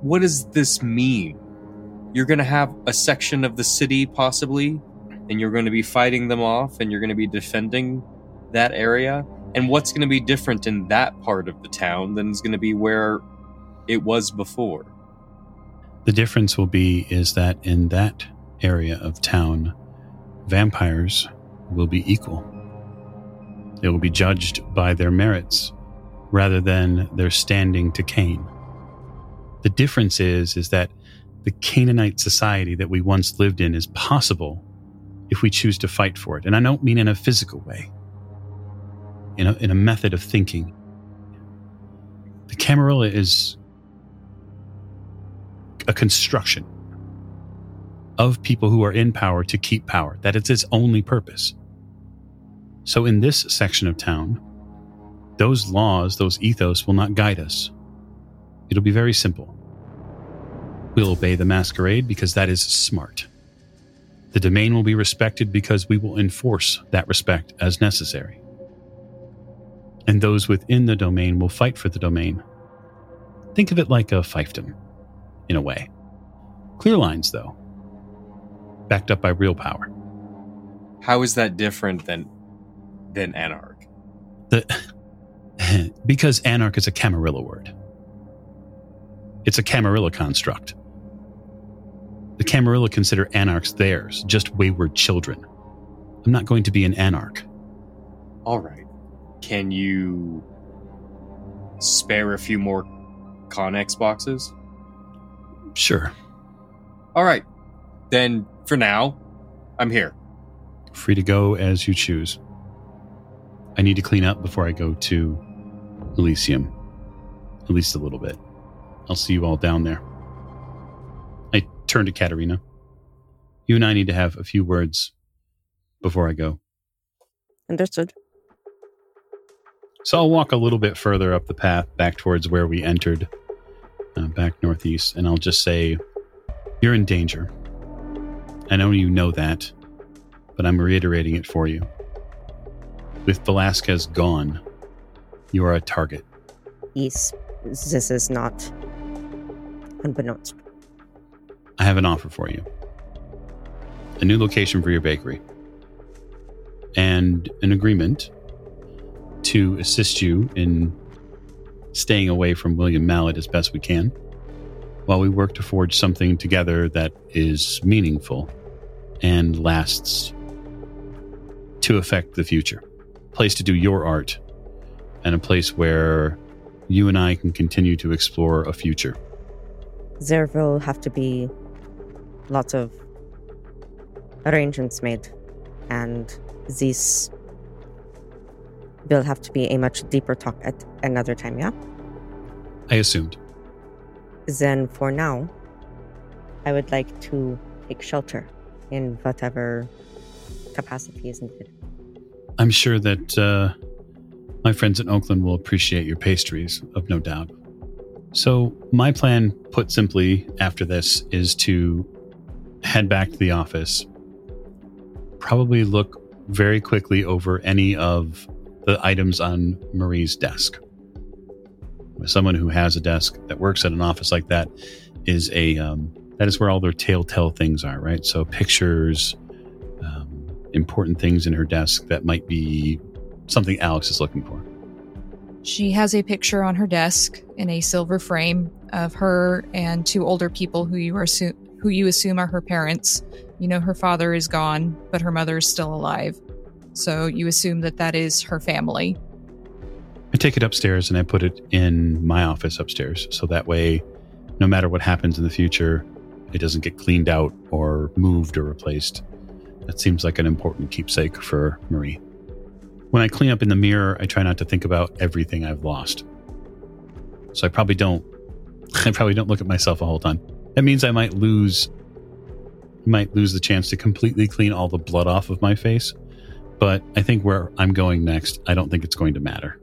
What does this mean? You're going to have a section of the city, possibly, and you're going to be fighting them off, and you're going to be defending that area. And what's going to be different in that part of the town than is going to be where it was before? The difference will be is that in that area of town, vampires will be equal. They will be judged by their merits rather than their standing to Cain. The difference is is that the Cainite society that we once lived in is possible if we choose to fight for it. And I don't mean in a physical way, in a, in a method of thinking. The Camarilla is a construction of people who are in power to keep power. That is its only purpose. So in this section of town, those laws, those ethos will not guide us. It'll be very simple. We'll obey the masquerade because that is smart. The domain will be respected because we will enforce that respect as necessary. And those within the domain will fight for the domain. Think of it like a fiefdom, in a way. Clear lines, though, backed up by real power. How is that different than than anarch? The, because anarch is a Camarilla word. It's a Camarilla construct. The Camarilla consider anarchs theirs, just wayward children. I'm not going to be an anarch. All right. Can you spare a few more Connex boxes? Sure. All right. Then for now, I'm here. Free to go as you choose. I need to clean up before I go to Elysium. At least a little bit. I'll see you all down there. Turn to Katerina. You and I need to have a few words before I go. Understood. So I'll walk a little bit further up the path back towards where we entered, uh, back northeast, and I'll just say, You're in danger. I know you know that, but I'm reiterating it for you. With Velasquez gone, you are a target. Yes, this is not unbeknownst. I have an offer for you a new location for your bakery, and an agreement to assist you in staying away from William Mallet as best we can while we work to forge something together that is meaningful and lasts to affect the future. A Place to do your art and a place where you and I can continue to explore a future. There will have to be lots of arrangements made, and this will have to be a much deeper talk at another time, yeah? I assumed. Then for now, I would like to take shelter in whatever capacity is needed. I'm sure that uh, my friends in Oakland will appreciate your pastries, of no doubt. So, my plan, put simply, after this, is to head back to the office, probably look very quickly over any of the items on Marie's desk. Someone who has a desk that works at an office like that is a um, that is where all their telltale things are, right? So pictures, um, important things in her desk that might be something Alex is looking for. She has a picture on her desk in a silver frame of her and two older people who you are assu- who you assume are her parents. You know her father is gone, but her mother is still alive. So you assume that that is her family. I take it upstairs and I put it in my office upstairs. So that way, no matter what happens in the future, it doesn't get cleaned out or moved or replaced. That seems like an important keepsake for Marie. When I clean up in the mirror, I try not to think about everything I've lost. So I probably don't I probably don't look at myself a whole ton. That means I might lose might lose the chance to completely clean all the blood off of my face. But I think where I'm going next, I don't think it's going to matter.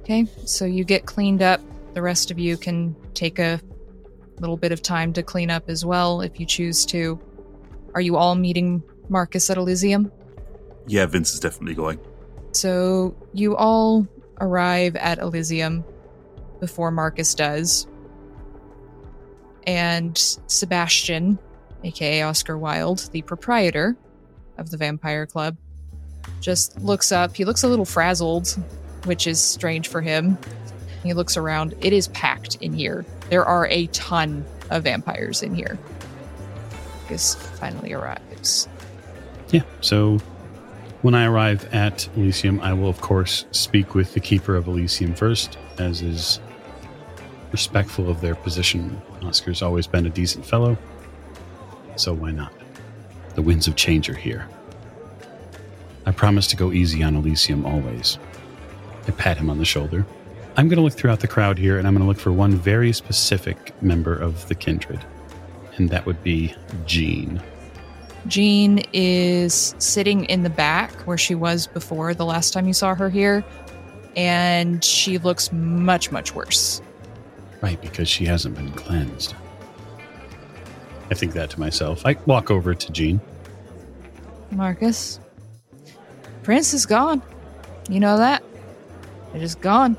Okay, so you get cleaned up. The rest of you can take a little bit of time to clean up as well if you choose to. Are you all meeting Marcus at Elysium? Yeah, Vince is definitely going. So you all arrive at Elysium before Marcus does. And Sebastian, aka Oscar Wilde, the proprietor of the Vampire Club, just looks up. He looks a little frazzled, which is strange for him. He looks around. It is packed in here. There are a ton of vampires in here. Marcus finally arrives. Yeah, so when I arrive at Elysium, I will, of course, speak with the Keeper of Elysium first, as is respectful of their position. Oscar's always been a decent fellow, so why not? The winds of change are here. I promise to go easy on Elysium always. I pat him on the shoulder. I'm going to look throughout the crowd here, and I'm going to look for one very specific member of the kindred, and that would be Jean. Jean is sitting in the back where she was before the last time you saw her here, and she looks much, much worse. Right, because she hasn't been cleansed. I think that to myself. I walk over to Jean. Marcus, Prince is gone. You know that? They're just gone.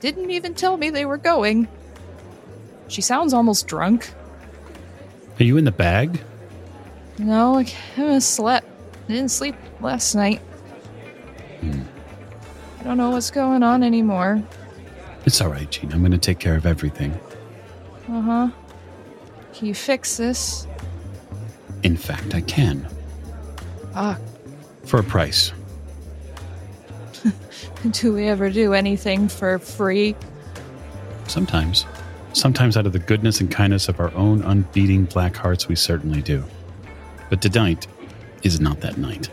Didn't even tell me they were going. She sounds almost drunk. Are you in the bag? No, I haven't slept. I didn't sleep last night. Hmm. I don't know what's going on anymore. It's all right, Jean. I'm going to take care of everything. Uh huh. Can you fix this? In fact, I can. Ah, For a price. do we ever do anything for free? Sometimes. Sometimes out of the goodness and kindness of our own unbeating black hearts, we certainly do. But tonight is not that night.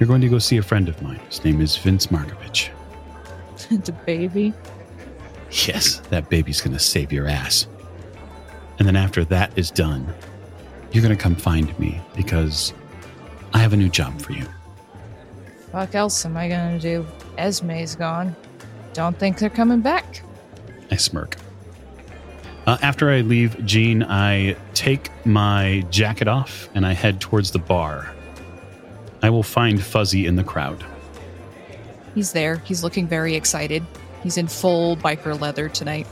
You're going to go see a friend of mine. His name is Vince Markovich. the baby? Yes, that baby's going to save your ass. And then after that is done, you're going to come find me because I have a new job for you. Fuck else am I gonna do? Esme's gone. Don't think they're coming back. I smirk. Uh, after I leave Jean, I take my jacket off and I head towards the bar. I will find Fuzzy in the crowd. He's there. He's looking very excited. He's in full biker leather tonight.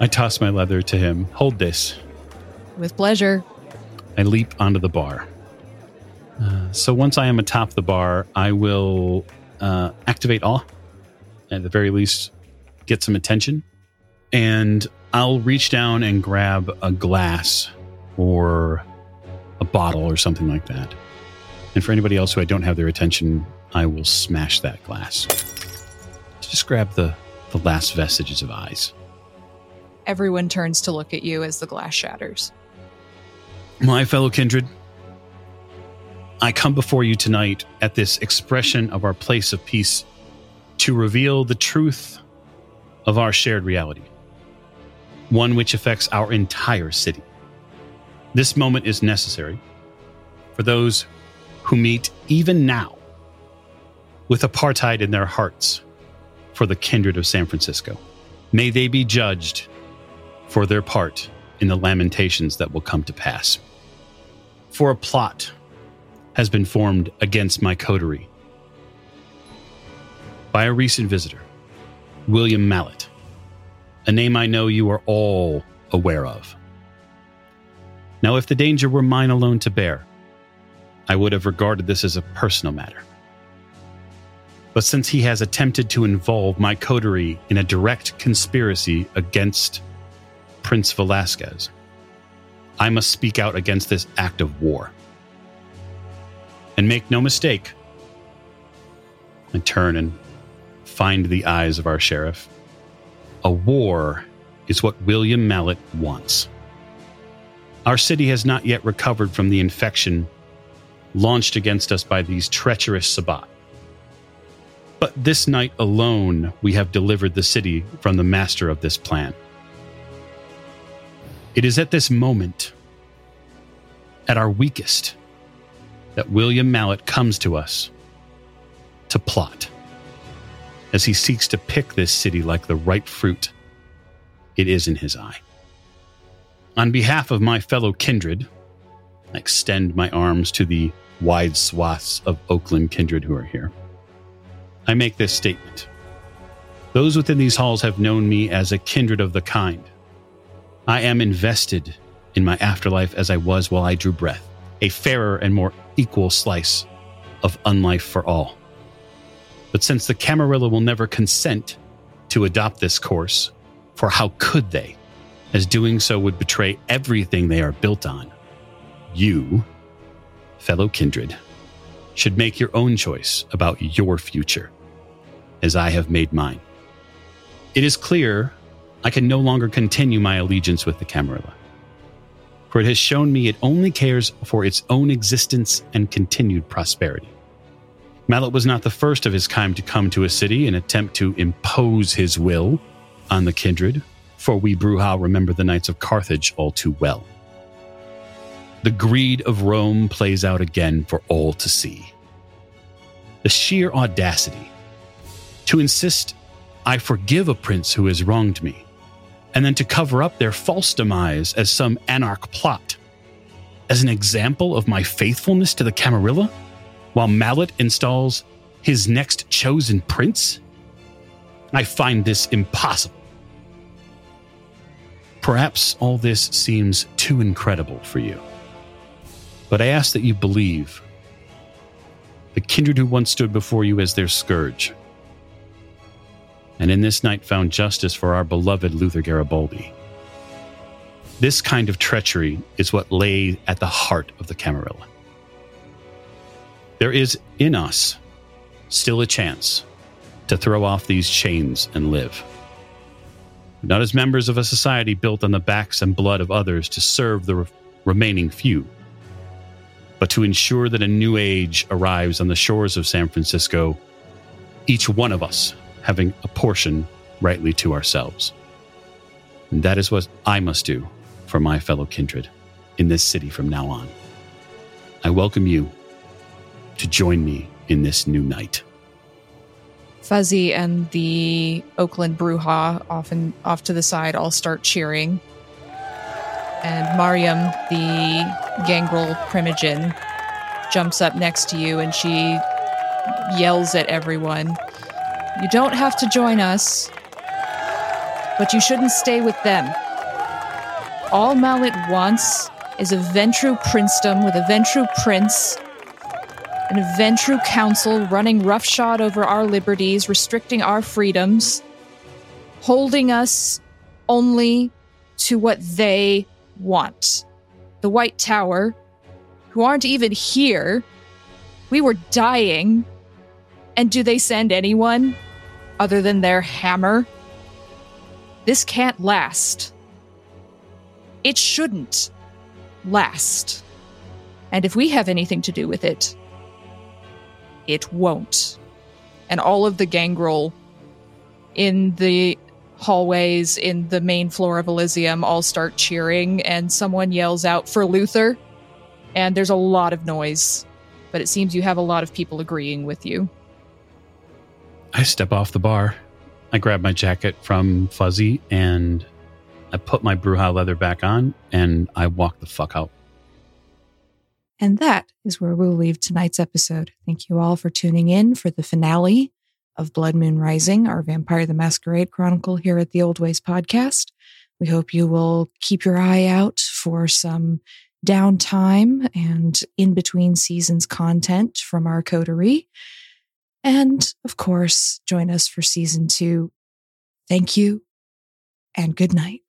I toss my leather to him. Hold this. With pleasure. I leap onto the bar. Uh, so once I am atop the bar, I will uh, activate awe. At the very least, get some attention. And I'll reach down and grab a glass or a bottle or something like that. And for anybody else who I don't have their attention, I will smash that glass. Just grab the, the last vestiges of eyes. Everyone turns to look at you as the glass shatters. My fellow kindred, I come before you tonight at this expression of our place of peace to reveal the truth of our shared reality, one which affects our entire city. This moment is necessary for those who meet even now with apartheid in their hearts for the kindred of San Francisco. May they be judged for their part in the lamentations that will come to pass. For a plot has been formed against my coterie by a recent visitor, William Mallet, a name I know you are all aware of. Now, if the danger were mine alone to bear, I would have regarded this as a personal matter. But since he has attempted to involve my coterie in a direct conspiracy against Prince Velasquez, I must speak out against this act of war. And make no mistake, I turn and find the eyes of our sheriff. A war is what William Mallet wants. Our city has not yet recovered from the infection launched against us by these treacherous Sabbat. But this night alone, we have delivered the city from the master of this plan. It is at this moment, at our weakest, that William Mallet comes to us to plot as he seeks to pick this city like the ripe fruit it is in his eye. On behalf of my fellow kindred, I extend my arms to the wide swaths of Oakland kindred who are here. I make this statement. Those within these halls have known me as a kindred of the kind. I am invested in my afterlife as I was while I drew breath, a fairer and more equal slice of unlife for all. But since the Camarilla will never consent to adopt this course, for how could they, as doing so would betray everything they are built on, you fellow kindred, should make your own choice about your future, as I have made mine. It is clear I can no longer continue my allegiance with the Camarilla, for it has shown me it only cares for its own existence and continued prosperity. Mallet was not the first of his kind to come to a city and attempt to impose his will on the kindred, for we Brujah remember the Knights of Carthage all too well. The greed of Rome plays out again for all to see. The sheer audacity to insist I forgive a prince who has wronged me, and then to cover up their false demise as some anarch plot. As an example of my faithfulness to the Camarilla, while Mallet installs his next chosen prince? I find this impossible. Perhaps all this seems too incredible for you. But I ask that you believe the kindred who once stood before you as their scourge, and in this night found justice for our beloved Luther Garibaldi. This kind of treachery is what lay at the heart of the Camarilla. There is in us still a chance to throw off these chains and live. Not as members of a society built on the backs and blood of others to serve the re- remaining few, but to ensure that a new age arrives on the shores of San Francisco, each one of us having a portion rightly to ourselves. And that is what I must do for my fellow kindred in this city from now on. I welcome you to join me in this new night. Fuzzy and the Oakland Brujah often off to the side all start cheering. And Mariam, the Gangrel Primogen, jumps up next to you and she yells at everyone. You don't have to join us, but you shouldn't stay with them. All Mallet wants is a Ventrue princedom with a Ventrue prince an Ventrue council running roughshod over our liberties, restricting our freedoms, holding us only to what they want. The White Tower, who aren't even here, we were dying. And do they send anyone other than their hammer? This can't last. It shouldn't last. And if we have anything to do with it, it won't. And all of the gangrel in the hallways in the main floor of Elysium all start cheering, and someone yells out for Luther. And there's a lot of noise, but it seems you have a lot of people agreeing with you. I step off the bar. I grab my jacket from Fuzzy and I put my Brujah leather back on and I walk the fuck out. And that is where we'll leave tonight's episode. Thank you all for tuning in for the finale of Blood Moon Rising, our Vampire the Masquerade Chronicle here at the Old Ways podcast. We hope you will keep your eye out for some downtime and in between seasons content from our coterie. And of course, join us for season two. Thank you and good night.